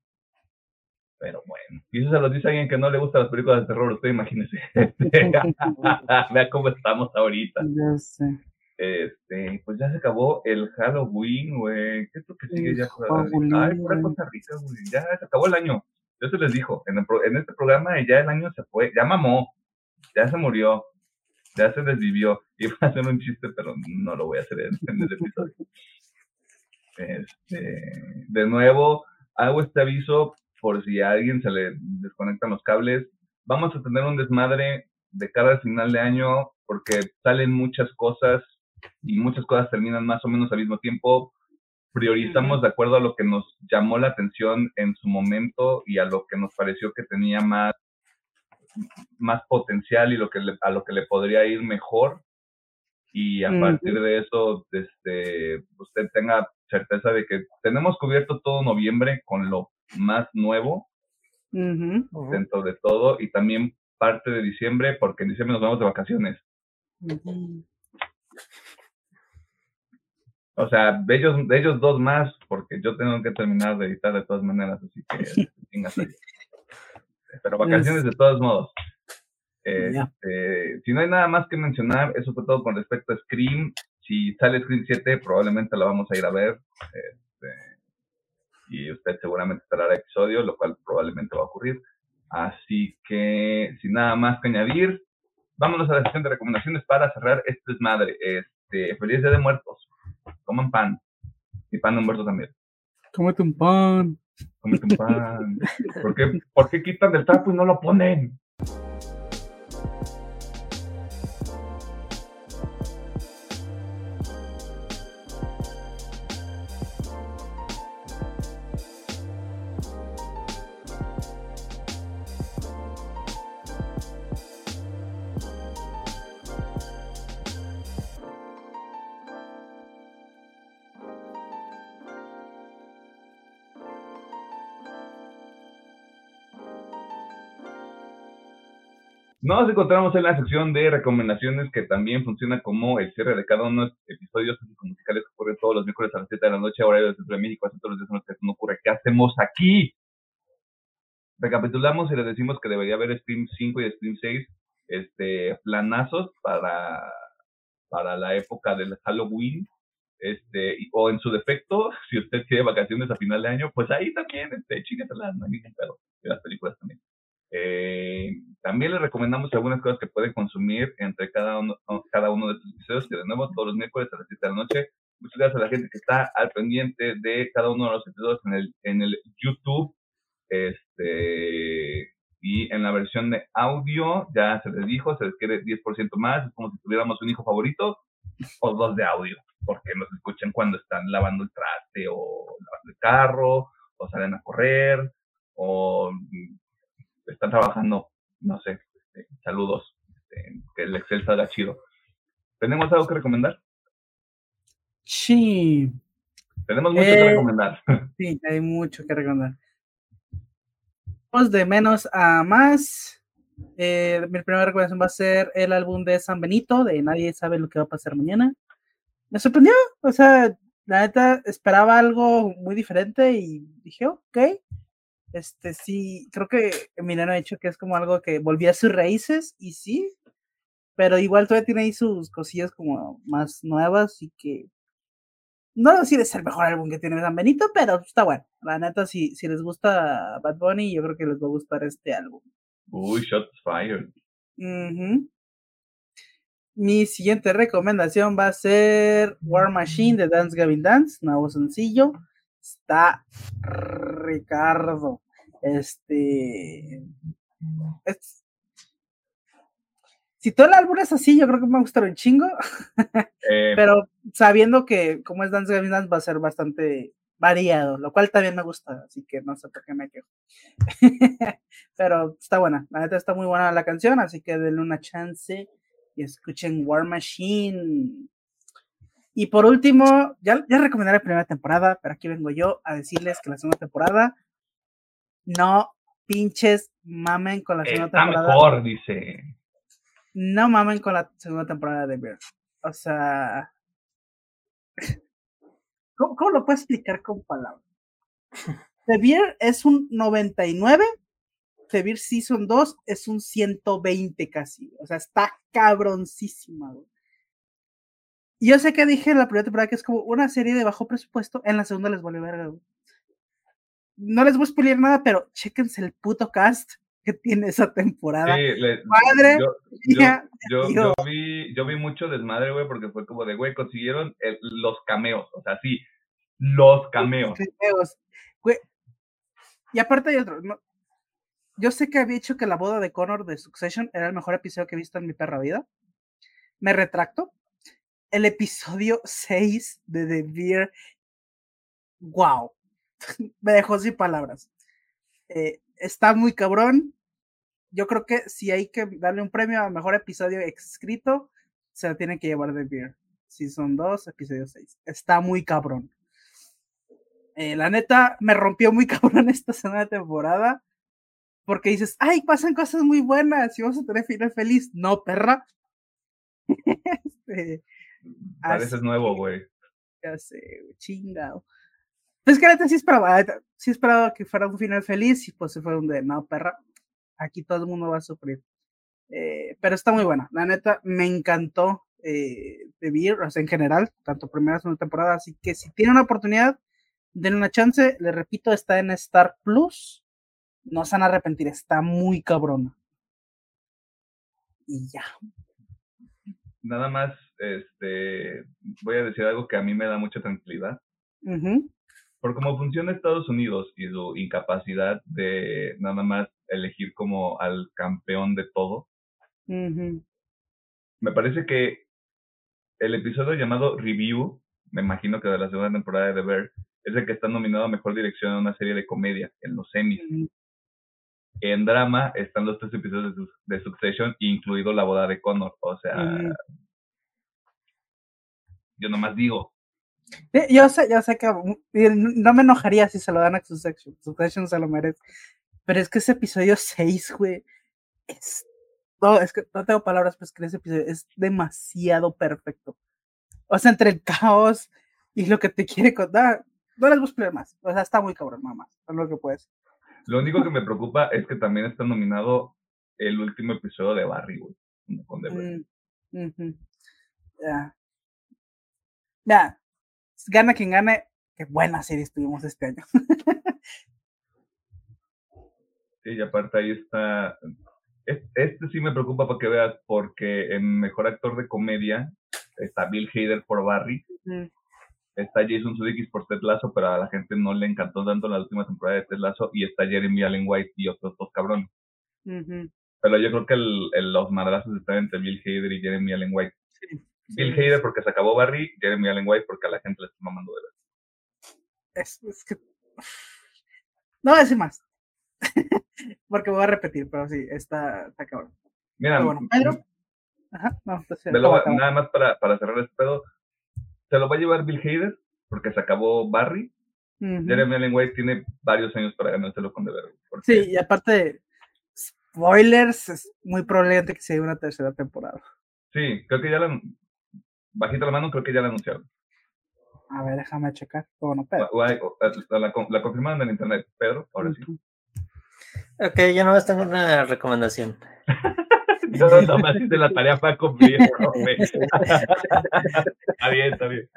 Pero bueno. Y eso se lo dice alguien que no le gustan las películas de terror, usted imagínese. Vea cómo estamos ahorita. Ya sé. Este, pues ya se acabó el Halloween, güey. ¿Qué es lo que sigue ya? Ay, pura. Costa Rica, güey. Ya se acabó el año. Yo se les dijo, en, el pro- en este programa ya el año se fue, ya mamó, ya se murió, ya se desvivió. Iba a hacer un chiste, pero no lo voy a hacer en, en el episodio. Este, de nuevo, hago este aviso por si a alguien se le desconectan los cables. Vamos a tener un desmadre de cara al final de año porque salen muchas cosas y muchas cosas terminan más o menos al mismo tiempo. Priorizamos de acuerdo a lo que nos llamó la atención en su momento y a lo que nos pareció que tenía más, más potencial y lo que le- a lo que le podría ir mejor. Y a partir de eso, este, usted tenga certeza de que tenemos cubierto todo noviembre con lo más nuevo. Ujú. dentro de todo y también parte de diciembre porque en diciembre nos vamos de vacaciones. O sea, de ellos, de ellos dos más, porque yo tengo que terminar de editar de todas maneras, así que. Pero vacaciones de todos modos. Este, si no hay nada más que mencionar, eso fue todo con respecto a Scream. Si sale Scream 7, probablemente la vamos a ir a ver. Este, y usted seguramente esperará episodio, lo cual probablemente va a ocurrir. Así que, sin nada más que añadir, vámonos a la sesión de recomendaciones para cerrar este desmadre. Este, feliz Día de Muertos. Coman pan. Y pan de Humberto también. Cómete un pan. Cómete un pan. ¿Por qué, ¿Por qué quitan del trapo y no lo ponen? Nos encontramos en la sección de recomendaciones que también funciona como el cierre de cada uno de los episodios musicales que ocurren todos los miércoles a las 7 de la noche, horario de Centro de México, así todos los días no ocurre. ¿Qué hacemos aquí? Recapitulamos y les decimos que debería haber Stream 5 y Stream 6 este, planazos para, para la época del Halloween. Este, o en su defecto, si usted quiere vacaciones a final de año, pues ahí también, este, chíquetelas, no hay ningún pedo. Y las películas también. Eh, también les recomendamos algunas cosas que pueden consumir entre cada uno, cada uno de estos episodios, que de nuevo todos los miércoles a las 7 de la noche. Muchas gracias a la gente que está al pendiente de cada uno de los episodios en el, en el YouTube. Este, y en la versión de audio, ya se les dijo, se les quiere 10% más, es como si tuviéramos un hijo favorito, o dos de audio, porque nos escuchan cuando están lavando el traste o lavando el carro, o salen a correr, o están trabajando, no sé, este, saludos, este, que el Excel salga chido. ¿Tenemos algo que recomendar? Sí. Tenemos mucho que Eh, recomendar. Sí, hay mucho que recomendar. Vamos de menos a más. Eh, mi primera recomendación va a ser el álbum de San Benito, de Nadie sabe lo que va a pasar mañana. Me sorprendió, o sea, la neta esperaba algo muy diferente y dije, ok. Este sí, creo que Emiliano ha dicho que es como algo que volvía a sus raíces y sí, pero igual todavía tiene ahí sus cosillas como más nuevas y que no a decir es el mejor álbum que tiene San Benito, pero está bueno. La neta, si, si les gusta Bad Bunny, yo creo que les va a gustar este álbum. Uy, shots fired. Mi siguiente recomendación va a ser War Machine de Dance Gavin Dance, nuevo sencillo. Está Ricardo. Este. es- Si todo el álbum es así, yo creo que me va a gustar un chingo. Eh, pero sabiendo que como es Dance Gavin Dance va a ser bastante variado, lo cual también me gusta, así que no sé por qué me quejo. pero está buena, la neta está muy buena la canción, así que denle una chance y escuchen War Machine. Y por último, ya, ya recomendé la primera temporada, pero aquí vengo yo a decirles que la segunda temporada no pinches mamen con la segunda está temporada mejor, dice. no mamen con la segunda temporada de Bear. O sea, ¿cómo, cómo lo puedo explicar con palabras? The Bear es un 99, The Bear Season 2 es un 120 casi. O sea, está cabroncísima, güey. Yo sé que dije en la primera temporada que es como una serie de bajo presupuesto, en la segunda les vuelve verga, güey. No les voy a spoiler nada, pero chéquense el puto cast que tiene esa temporada. Sí, le- Madre yo, yo, mía, yo, Dios. yo vi, yo vi mucho desmadre, güey, porque fue como de, güey, consiguieron el- los cameos, o sea, sí, los cameos. Cameos. Güey, Y aparte hay otro. no- Yo sé que había dicho que la boda de Connor de Succession era el mejor episodio que he visto en mi perra vida. Me retracto. El episodio 6 de The Beer. Wow. Me dejó sin palabras. Eh, está muy cabrón. Yo creo que si hay que darle un premio a mejor episodio escrito, se lo tiene que llevar The Beer. Season 2, episodio 6. Está muy cabrón. Eh, la neta, me rompió muy cabrón esta segunda temporada. Porque dices, ay, pasan cosas muy buenas y vamos a tener final feliz. No, perra. Este, Pareces nuevo, güey. Ya sé, chingado. Pues que la neta sí esperaba, sí esperaba que fuera un final feliz y pues se fue un de, no, perra, aquí todo el mundo va a sufrir. Eh, pero está muy buena, la neta, me encantó eh, o sea, en general, tanto primera como segunda temporada, así que si tienen una oportunidad, denle una chance, les repito, está en Star Plus, no se van a arrepentir, está muy cabrona. Y ya. Nada más, este, voy a decir algo que a mí me da mucha tranquilidad. Por cómo funciona Estados Unidos y su incapacidad de nada más elegir como al campeón de todo, me parece que el episodio llamado Review, me imagino que de la segunda temporada de The Bear, es el que está nominado a Mejor Dirección en una serie de comedia, en los ujú. En drama están los tres episodios de, Su- de Succession, incluido la boda de Connor. O sea, yo nomás digo, Sí, Yo sé, yo sé que mm, no me enojaría si se lo dan a Succession. Succession se lo merece. Pero es que ese episodio 6, güey, es no, es que no tengo palabras para escribir ese episodio, es demasiado perfecto. O sea, entre el caos y lo que te quiere contar, no les voy a más. O sea, está muy cabrón, mamá. Es lo que puedes. Lo único que me preocupa es que también está nominado el último episodio de Barry, güey. Con The. Mm, Ya. Ya. Gana quien gane. Qué buena serie estuvimos este año. sí, y aparte ahí está. Este sí me preocupa para que veas, porque en mejor actor de comedia está Bill Hader por Barry. Está Jason Sudeikis por Ted Lasso, pero a la gente no le encantó tanto la última temporada de Ted Lasso. Y está Jeremy Allen White y otros dos cabrones. Pero yo creo que el, los madrazos están entre Bill Hader y Jeremy Allen White. Bill Hader porque se acabó Barry, Jeremy Allen White porque a la gente le está mamando de ver. Es, que... No voy a decir más. porque voy a repetir, pero sí, está, está cabrón. Mira, bueno, Pedro. Ajá, no, pues, nada más para, para cerrar este pedo. Se lo va a llevar Bill Hader porque se acabó Barry. Jeremy Allen White tiene varios años para ganárselo con The Sí, y aparte, spoilers, es muy probable que sea una tercera temporada. Sí, creo que ya la. Bajita la mano, creo que ya la anunciaron. A ver, déjame checar. Bueno, Pedro. La, confirmaron en internet, Pedro, ahora sí. Ok, yo no tengo una recomendación. yo no me la tarea para cumplir. está bien, está bien.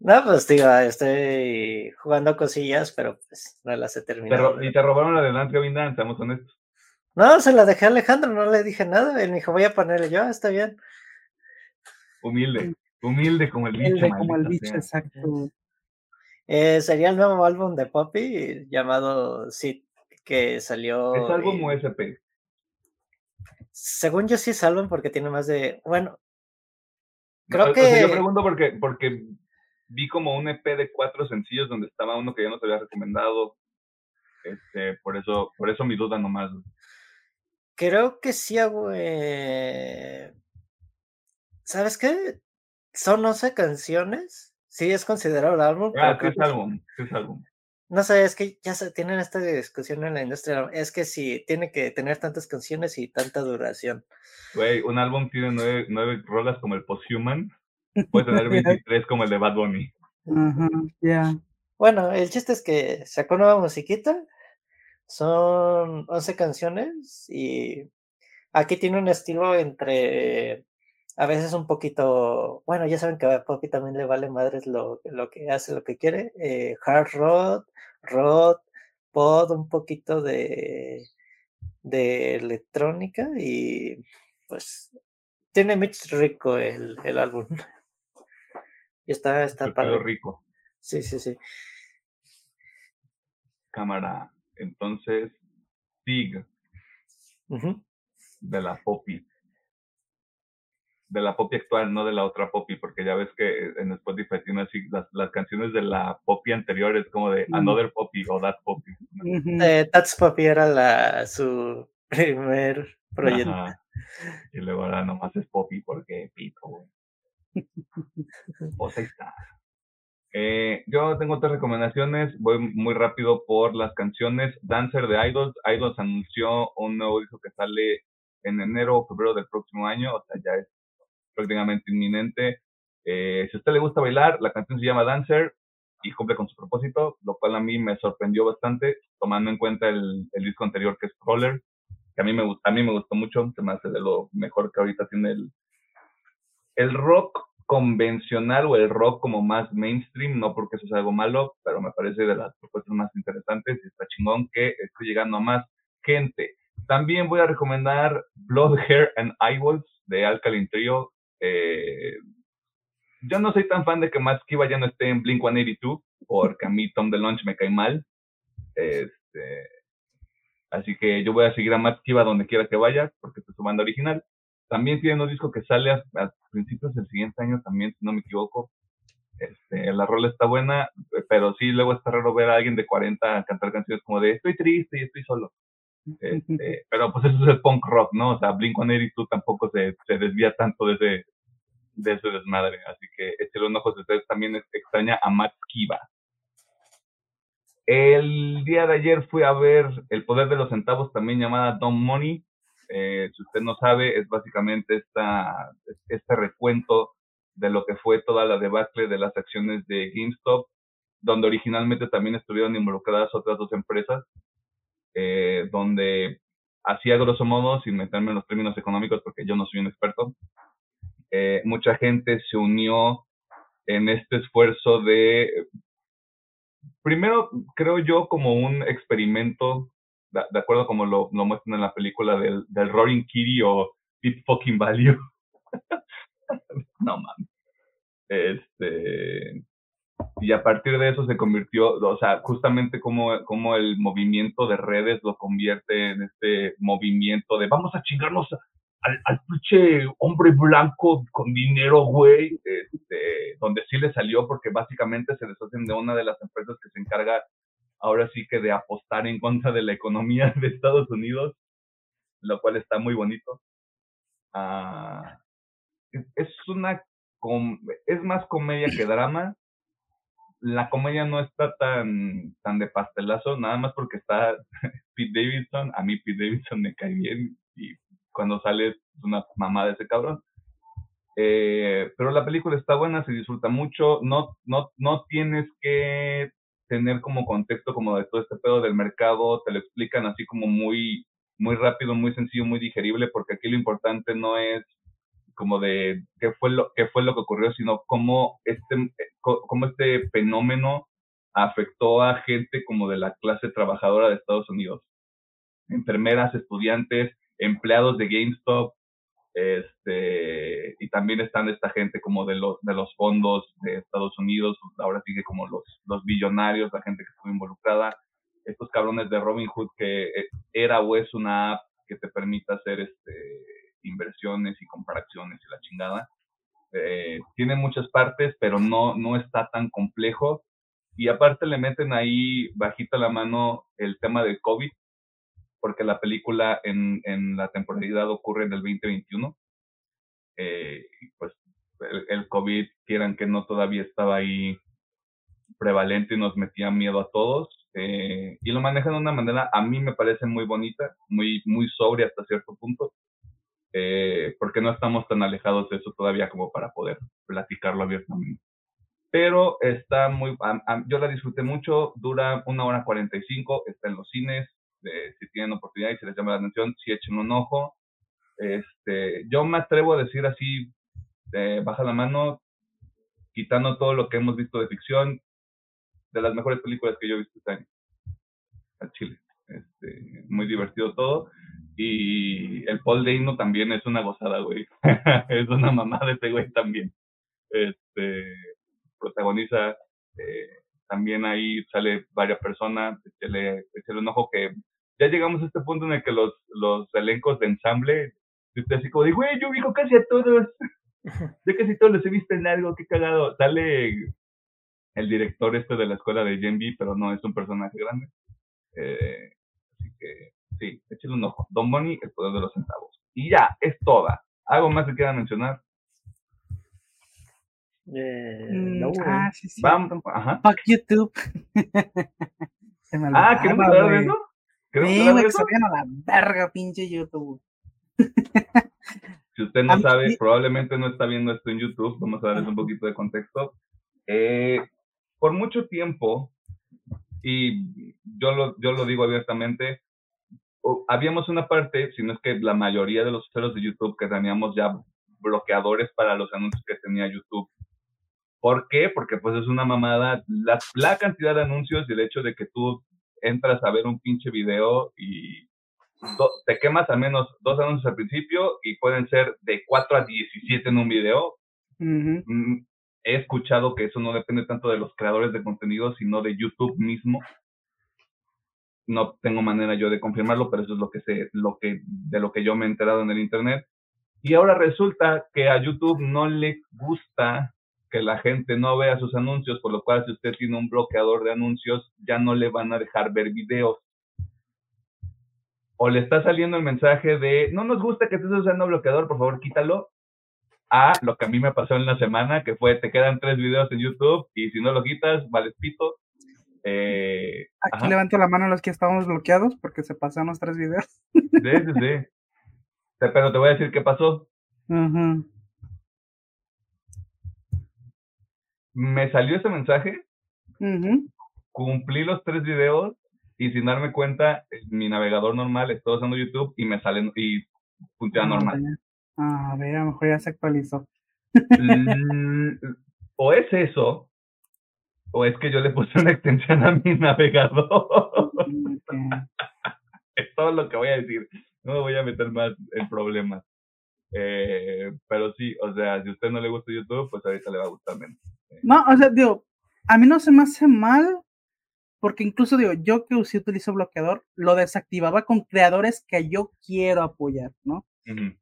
No, pues digo, estoy jugando cosillas, pero pues no las he terminado. y te robaron la de Dante Vindan, estamos honestos. No, se la dejé a Alejandro, no le dije nada. Él me dijo, voy a ponerle yo, está bien. Humilde, humilde como el bicho. Humilde como el bicho, exacto. Eh, sería el nuevo álbum de Poppy llamado Sid, que salió. ¿Es álbum o SP? Según yo sí es álbum porque tiene más de. Bueno. Creo que. yo pregunto porque, porque vi como un EP de cuatro sencillos donde estaba uno que ya nos había recomendado. Este, por eso, por eso mi duda nomás. Creo que sí hago. Eh... ¿Sabes qué? Son 11 canciones. Sí, es considerado álbum. Ah, ¿qué es álbum? ¿Qué es álbum? No sé, es que ya se tienen esta discusión en la industria. Es que sí, tiene que tener tantas canciones y tanta duración. Güey, un álbum tiene nueve, nueve rolas como el Posthuman. Puede tener 23 como el de Bad Bunny. Ya. Bueno, el chiste es que sacó nueva musiquita son 11 canciones y aquí tiene un estilo entre a veces un poquito, bueno, ya saben que a Poppy también le vale madres lo, lo que hace, lo que quiere, eh, hard rock, rock, pod, un poquito de, de electrónica y pues tiene mix rico el, el álbum. y está, está rico. Sí, sí, sí. Cámara. Entonces, Pig de la Poppy. De la Poppy actual, no de la otra Poppy, porque ya ves que en Spotify tiene así las, las canciones de la Poppy anterior, es como de Another Poppy o That Poppy. Eh, That's Poppy era la, su primer proyecto. Y luego ahora nomás es Poppy porque pico, Pues ahí está. Eh, yo tengo tres recomendaciones, voy muy rápido por las canciones. Dancer de Idols, Idols anunció un nuevo disco que sale en enero o febrero del próximo año, o sea, ya es prácticamente inminente. Eh, si a usted le gusta bailar, la canción se llama Dancer y cumple con su propósito, lo cual a mí me sorprendió bastante, tomando en cuenta el, disco anterior que es Crawler, que a mí me, a mí me gustó mucho, se me hace de lo mejor que ahorita tiene el, el rock convencional o el rock como más mainstream, no porque eso sea algo malo, pero me parece de las propuestas más interesantes y está chingón que esté llegando a más gente. También voy a recomendar Blood, Hair and Eyeballs de Alkaline Trio. Eh, yo no soy tan fan de que Matt Kiva ya no esté en Blink 182, porque a mí Tom DeLonge me cae mal. Este, así que yo voy a seguir a Matt Kiva donde quiera que vaya, porque es su banda original. También tiene un disco que sale a, principios del siguiente año también, si no me equivoco. Este, la rola está buena, pero sí luego está raro ver a alguien de 40 cantar canciones como de estoy triste y estoy solo. Este, pero pues eso es el punk rock, ¿no? O sea, Blink-182 tampoco se, se desvía tanto de ese, de ese desmadre. Así que échale un ojo ustedes también extraña a Matt Kiva. El día de ayer fui a ver El Poder de los Centavos, también llamada Don Money, Eh, si usted no sabe, es básicamente esta, este recuento de lo que fue toda la debacle de las acciones de GameStop, donde originalmente también estuvieron involucradas otras dos empresas, eh, donde hacía grosso modo, sin meterme en los términos económicos porque yo no soy un experto, eh, mucha gente se unió en este esfuerzo de, primero creo yo como un experimento, de, acuerdo como lo, lo, muestran en la película del, del Roaring Kitty o Deep Fucking Value. no mames. Este, y a partir de eso se convirtió, o sea, justamente como, como el movimiento de redes lo convierte en este movimiento de vamos a chingarnos al, al pinche hombre blanco con dinero, güey, este, donde sí le salió porque básicamente se deshacen de una de las empresas que se encarga ahora sí que de apostar en contra de la economía de Estados Unidos, lo cual está muy bonito. Ah, es una, es más comedia que drama. La comedia no está tan, tan de pastelazo, nada más porque está Pete Davidson. A mí Pete Davidson me cae bien y cuando sale una mamá de ese cabrón. Eh, pero la película está buena, se disfruta mucho, no, no, no tienes que tener como contexto como de todo este pedo del mercado, te lo explican así como muy, muy rápido, muy sencillo, muy digerible, porque aquí lo importante no es como de qué fue lo, qué fue lo que ocurrió, sino cómo este, cómo este fenómeno afectó a gente como de la clase trabajadora de Estados Unidos. Enfermeras, estudiantes, empleados de GameStop, este, y también están esta gente como de los, de los fondos de Estados Unidos, ahora sigue como los, los billonarios, la gente que estuvo involucrada, estos cabrones de Robinhood que eh, era o es una app que te permite hacer este, inversiones y comprar acciones y la chingada. Eh, tiene muchas partes, pero no, no está tan complejo. Y aparte le meten ahí bajita la mano el tema del COVID, porque la película en, en la temporalidad ocurre en el 2021. Eh, pues el, COVID, quieran que no, todavía estaba ahí prevalente y nos metía miedo a todos. Eh, y lo manejan de una manera, a mí me parece muy bonita, muy, muy sobria hasta cierto punto, eh, porque no estamos tan alejados de eso todavía como para poder platicarlo abiertamente. Pero está muy, yo la disfruté mucho, dura una hora 45, está en los cines, si tienen oportunidad y se les llama la atención, si echen un ojo. Este, yo me atrevo a decir así, baja la mano, quitando todo lo que hemos visto de ficción, de las mejores películas que yo he visto este año. Al Chile. Este, muy divertido todo. Y el Paul Dano también es una gozada, güey. es una mamada ese güey también. Este, protagoniza eh, también ahí sale varias personas, échale, un ojo que ya llegamos a este punto en el que los, los elencos de ensamble, usted así como de, güey, yo digo casi a todos, yo casi todos los he visto en algo, qué cagado. Sale el director este de la escuela de Gen pero no es un personaje grande. Eh, así que, sí, échale un ojo. Don Bonnie, el poder de los centavos. Y ya, es toda. ¿Algo más que quieran mencionar? Eh, mm, no, ah, sí, sí. Vamos, ajá. Fuck YouTube. ah, ¿queremos hablar de eso? Sí, güey, que a la verga, pinche YouTube. si usted no sabe, probablemente no está viendo esto en YouTube, vamos a darles un poquito de contexto. Eh, por mucho tiempo, y yo lo, yo lo digo abiertamente, habíamos una parte, si no es que la mayoría de los usuarios de YouTube que teníamos ya bloqueadores para los anuncios que tenía YouTube. ¿Por qué? Porque pues es una mamada la, la cantidad de anuncios y el hecho de que tú entras a ver un pinche video y te quemas al menos dos anuncios al principio y pueden ser de 4 a 17 en un video. Mm, he escuchado que eso no depende tanto de los creadores de contenido, sino de YouTube mismo. No tengo manera yo de confirmarlo, pero eso es lo que sé, lo que, de lo que yo me he enterado en el internet. Y ahora resulta que a YouTube no le gusta que la gente no vea sus anuncios, por lo cual si usted tiene un bloqueador de anuncios, ya no le van a dejar ver videos. O le está saliendo el mensaje de, no nos gusta que estés usando bloqueador, por favor quítalo. A lo que a mí me pasó en la semana, que fue, te quedan tres videos en YouTube y si no lo quitas, vale pito. Eh, Aquí levanto la mano a los que estábamos bloqueados porque se pasaron los tres videos. Sí, sí, sí. pero te voy a decir qué pasó. Ujú. Me salió ese mensaje, cumplí los tres videos y sin darme cuenta, mi navegador normal, estoy usando YouTube y me sale y funciona Ah, normal. Ah, a ver, a lo mejor ya se actualizó. Mm, o es eso, o es que yo le puse una extensión a mi navegador. Mm, es todo lo que voy a decir. No me voy a meter más en problemas. Eh, pero sí, o sea, si a usted no le gusta YouTube, pues ahorita le va a gustar menos. No, o sea, digo, a mí no se me hace mal, porque incluso digo, yo que sí utilizo bloqueador, lo desactivaba con creadores que yo quiero apoyar, ¿no? Ujú.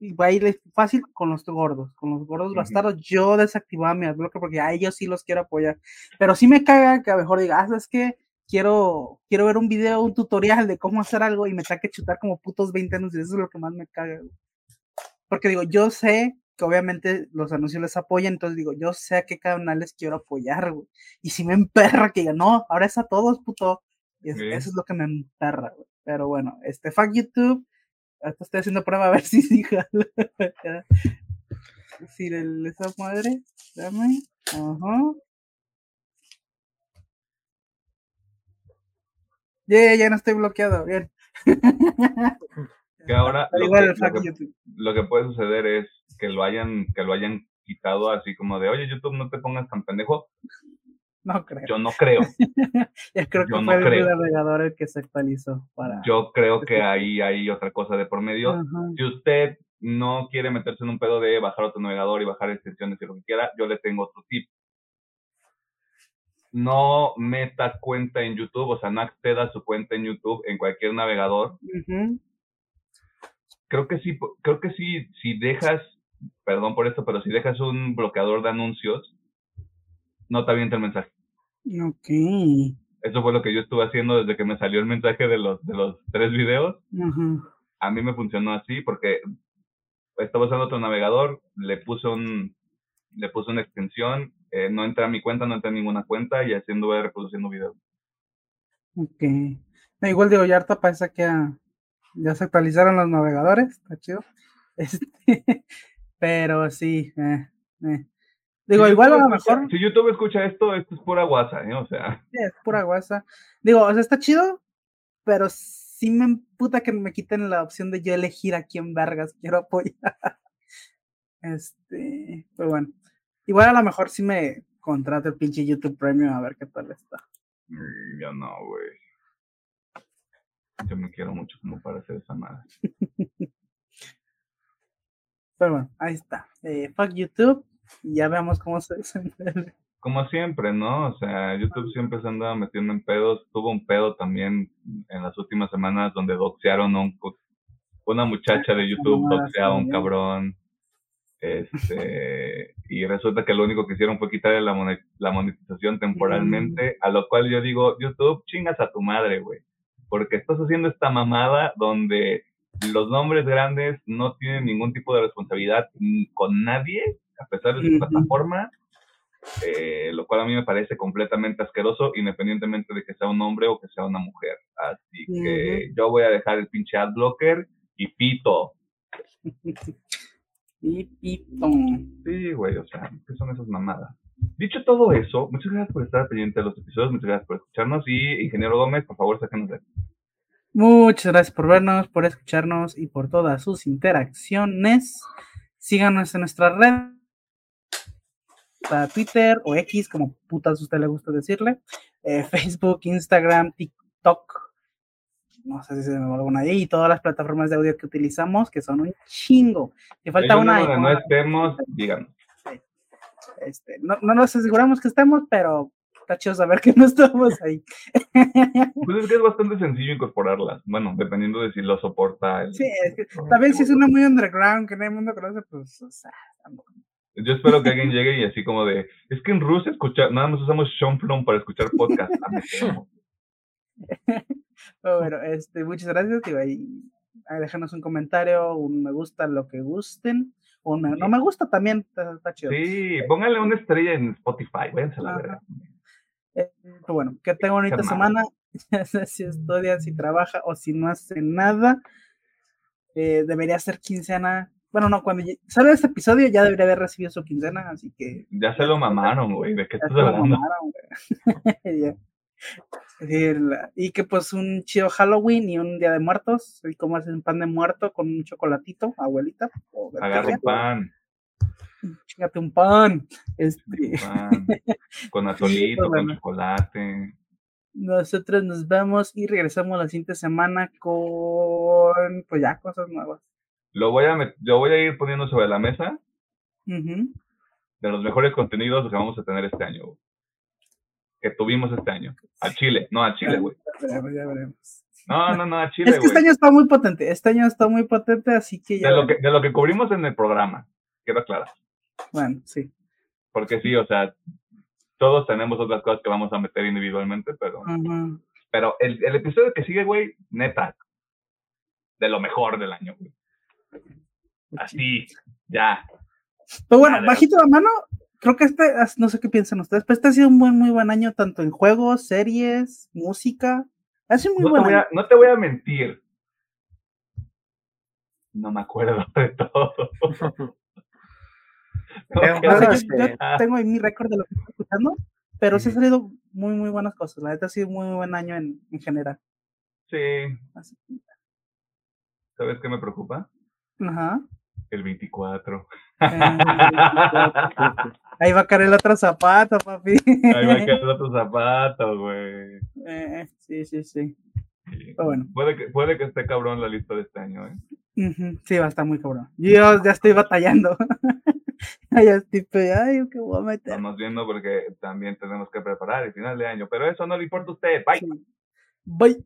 Y va a ir fácil con los gordos, con los gordos Ujú. bastardos, yo desactivaba mi adblocker porque a ellos sí los quiero apoyar. Pero sí me caga que a lo mejor diga, ah, es que quiero, quiero ver un video, un tutorial de cómo hacer algo y me que chutar como putos 20 anuncios, eso es lo que más me caga. güey. Porque digo, yo sé que obviamente los anuncios les apoyan, entonces digo, yo sé a qué canales quiero apoyar, güey. Y si me emperra que diga, no, ahora es a todos, puto. Es-. Eso es lo que me emperra, güey. Pero bueno, este, fuck YouTube. Ahorita estoy haciendo prueba a ver si sí. Si el, esa madre, dame. Ajá. Ya, ya no estoy bloqueado, bien. Que ahora Pero lo igual que, el lo, fuck que, YouTube. lo que puede suceder es que lo hayan, que lo hayan quitado así como de, oye, YouTube, no te pongas tan pendejo. No creo. Yo no creo. Ya creo que yo no fue el creo. navegador el que se actualizó para. Yo creo que ahí hay otra cosa de por medio. Si usted no quiere meterse en un pedo de bajar otro navegador y bajar extensiones y lo que quiera, yo le tengo otro tip. No meta cuenta en YouTube, o sea, no acceda a su cuenta en YouTube en cualquier navegador. Creo que sí, creo que sí, si dejas, perdón por esto, pero si dejas un bloqueador de anuncios, no te avienta el mensaje. Ok. Eso fue lo que yo estuve haciendo desde que me salió el mensaje de los, de los tres videos. A mí me funcionó así porque estaba usando otro navegador, le puse un le puse una extensión, eh, no entré a mi cuenta, no entré a ninguna cuenta y así anduve reproduciendo videos. Ok. No, igual digo, ya harta parece que ya, ya se actualizaron los navegadores, está chido. Este, pero sí, eh, eh. Digo, Si igual a lo escucha- mejor Si YouTube escucha esto, esto es pura guasa, ¿eh? O sea, sí, es pura guasa. Digo, o sea, está chido, pero sí me emputa que me quiten la opción de yo elegir a quién vergas quiero apoyar. Este, pero bueno. Igual a lo mejor sí me contrato el pinche YouTube Premium a ver qué tal está. mm, yo no, güey. Yo me quiero mucho como para hacer esa madre. Pero bueno, ahí está. Eh, fuck YouTube. Y ya veamos cómo se desenvuelve. Como siempre, ¿no? O sea, YouTube siempre se anda metiendo en pedos. Tuvo un pedo también en las últimas semanas donde doxearon a un, una muchacha de YouTube, Ah, doxea a un cabrón. Este, y resulta que lo único que hicieron fue quitarle la, monet- la monetización temporalmente, a lo cual yo digo, YouTube, chingas a tu madre, güey. Porque estás haciendo esta mamada donde los nombres grandes no tienen ningún tipo de responsabilidad con nadie, a pesar de su plataforma, eh, lo cual a mí me parece completamente asqueroso, independientemente de que sea un hombre o que sea una mujer. Así que yo voy a dejar el pinche adblocker y pito. Y pito. Sí, güey, o sea, ¿qué son esas mamadas? Dicho todo eso, muchas gracias por estar pendiente de los episodios, muchas gracias por escucharnos y, Ingeniero Gómez, por favor, sáquenos de aquí. Muchas gracias por vernos, por escucharnos y por todas sus interacciones. Síganos en nuestra red, para Twitter o X, como putas usted le gusta decirle, eh, Facebook, Instagram, TikTok, no sé si se me va alguna ahí, y todas las plataformas de audio que utilizamos, que son un chingo. Si falta Hay una, donde ¿no? estemos, díganos. Este, no, no nos aseguramos que estemos, pero está chido saber que no estamos ahí. Pues es que es bastante sencillo incorporarlas. Bueno, dependiendo de si lo soporta. El, Sí, es que también si es una muy underground que no hay mundo conoce, pues, o sea, tampoco. Yo espero que alguien llegue y así como de, es que en Rusia escucha, nada más usamos Shonflon para escuchar podcast. Ah. Pero bueno, este, muchas gracias. Ahí, ahí déjanos un comentario, un me gusta, lo que gusten. O me- no me gusta también, está, está chido. Sí, póngale una estrella en Spotify, váyanse a la Ajá. Eh, bueno, que tenga bonita semana. Si estudia, si trabaja o si no hace nada. eh, debería ser quincena. Bueno, no, cuando salga este episodio ya debería haber recibido su quincena, así que Ya se lo mamaron, güey. ¿De qué estás hablando? mamaron, Y que pues un chido Halloween y un día de muertos, y como hacen pan de muerto con un chocolatito, abuelita. o Agarra pan, Chingate un pan. Este, pan, con atolito, con chocolate. nosotros nos vamos y regresamos la siguiente semana con pues ya cosas nuevas. Lo voy a yo voy a ir poniendo sobre la mesa de los mejores contenidos que vamos a tener este año, güey. Que tuvimos este año. Al Chile, no al Chile, güey. Ya ya veremos. No, no, no, al Chile, Es que este año está muy potente, este año está muy potente, así que ya. De lo que, de lo que cubrimos en el programa, quiero aclarar. Bueno, sí. Porque sí, o sea, todos tenemos otras cosas que vamos a meter individualmente, pero, pero el, el episodio que sigue, güey, neta, de lo mejor del año, güey. Así, ya. Pero bueno, Madre. bajito la mano, creo que este, no sé qué piensan ustedes, pero este ha sido un buen, muy buen año, tanto en juegos, series, música. Ha sido muy No te, buen voy año. a, no te voy a mentir. No me acuerdo de todo. Pero, sea, yo, yo ah. tengo ahí mi récord de lo que estoy escuchando, pero sí han Ujú. salido muy, muy buenas cosas. La neta ha sido muy, muy buen año en, en general. Sí, Así- ¿sabes qué me preocupa? Ajá. El 24. Eh, ahí va a caer el otro zapato, papi. Ahí va a quedar otro zapato, güey. Eh, sí, sí, sí. Sí. Pero bueno. Puede que, puede que esté cabrón la lista de este año, ¿eh? Sí, va a estar muy cabrón. Yo ya estoy batallando. ya estoy, pe- ay, ¿qué voy a meter? Estamos viendo porque también tenemos que preparar el final de año. Pero eso no le importa a usted. Bye. Sí. Bye.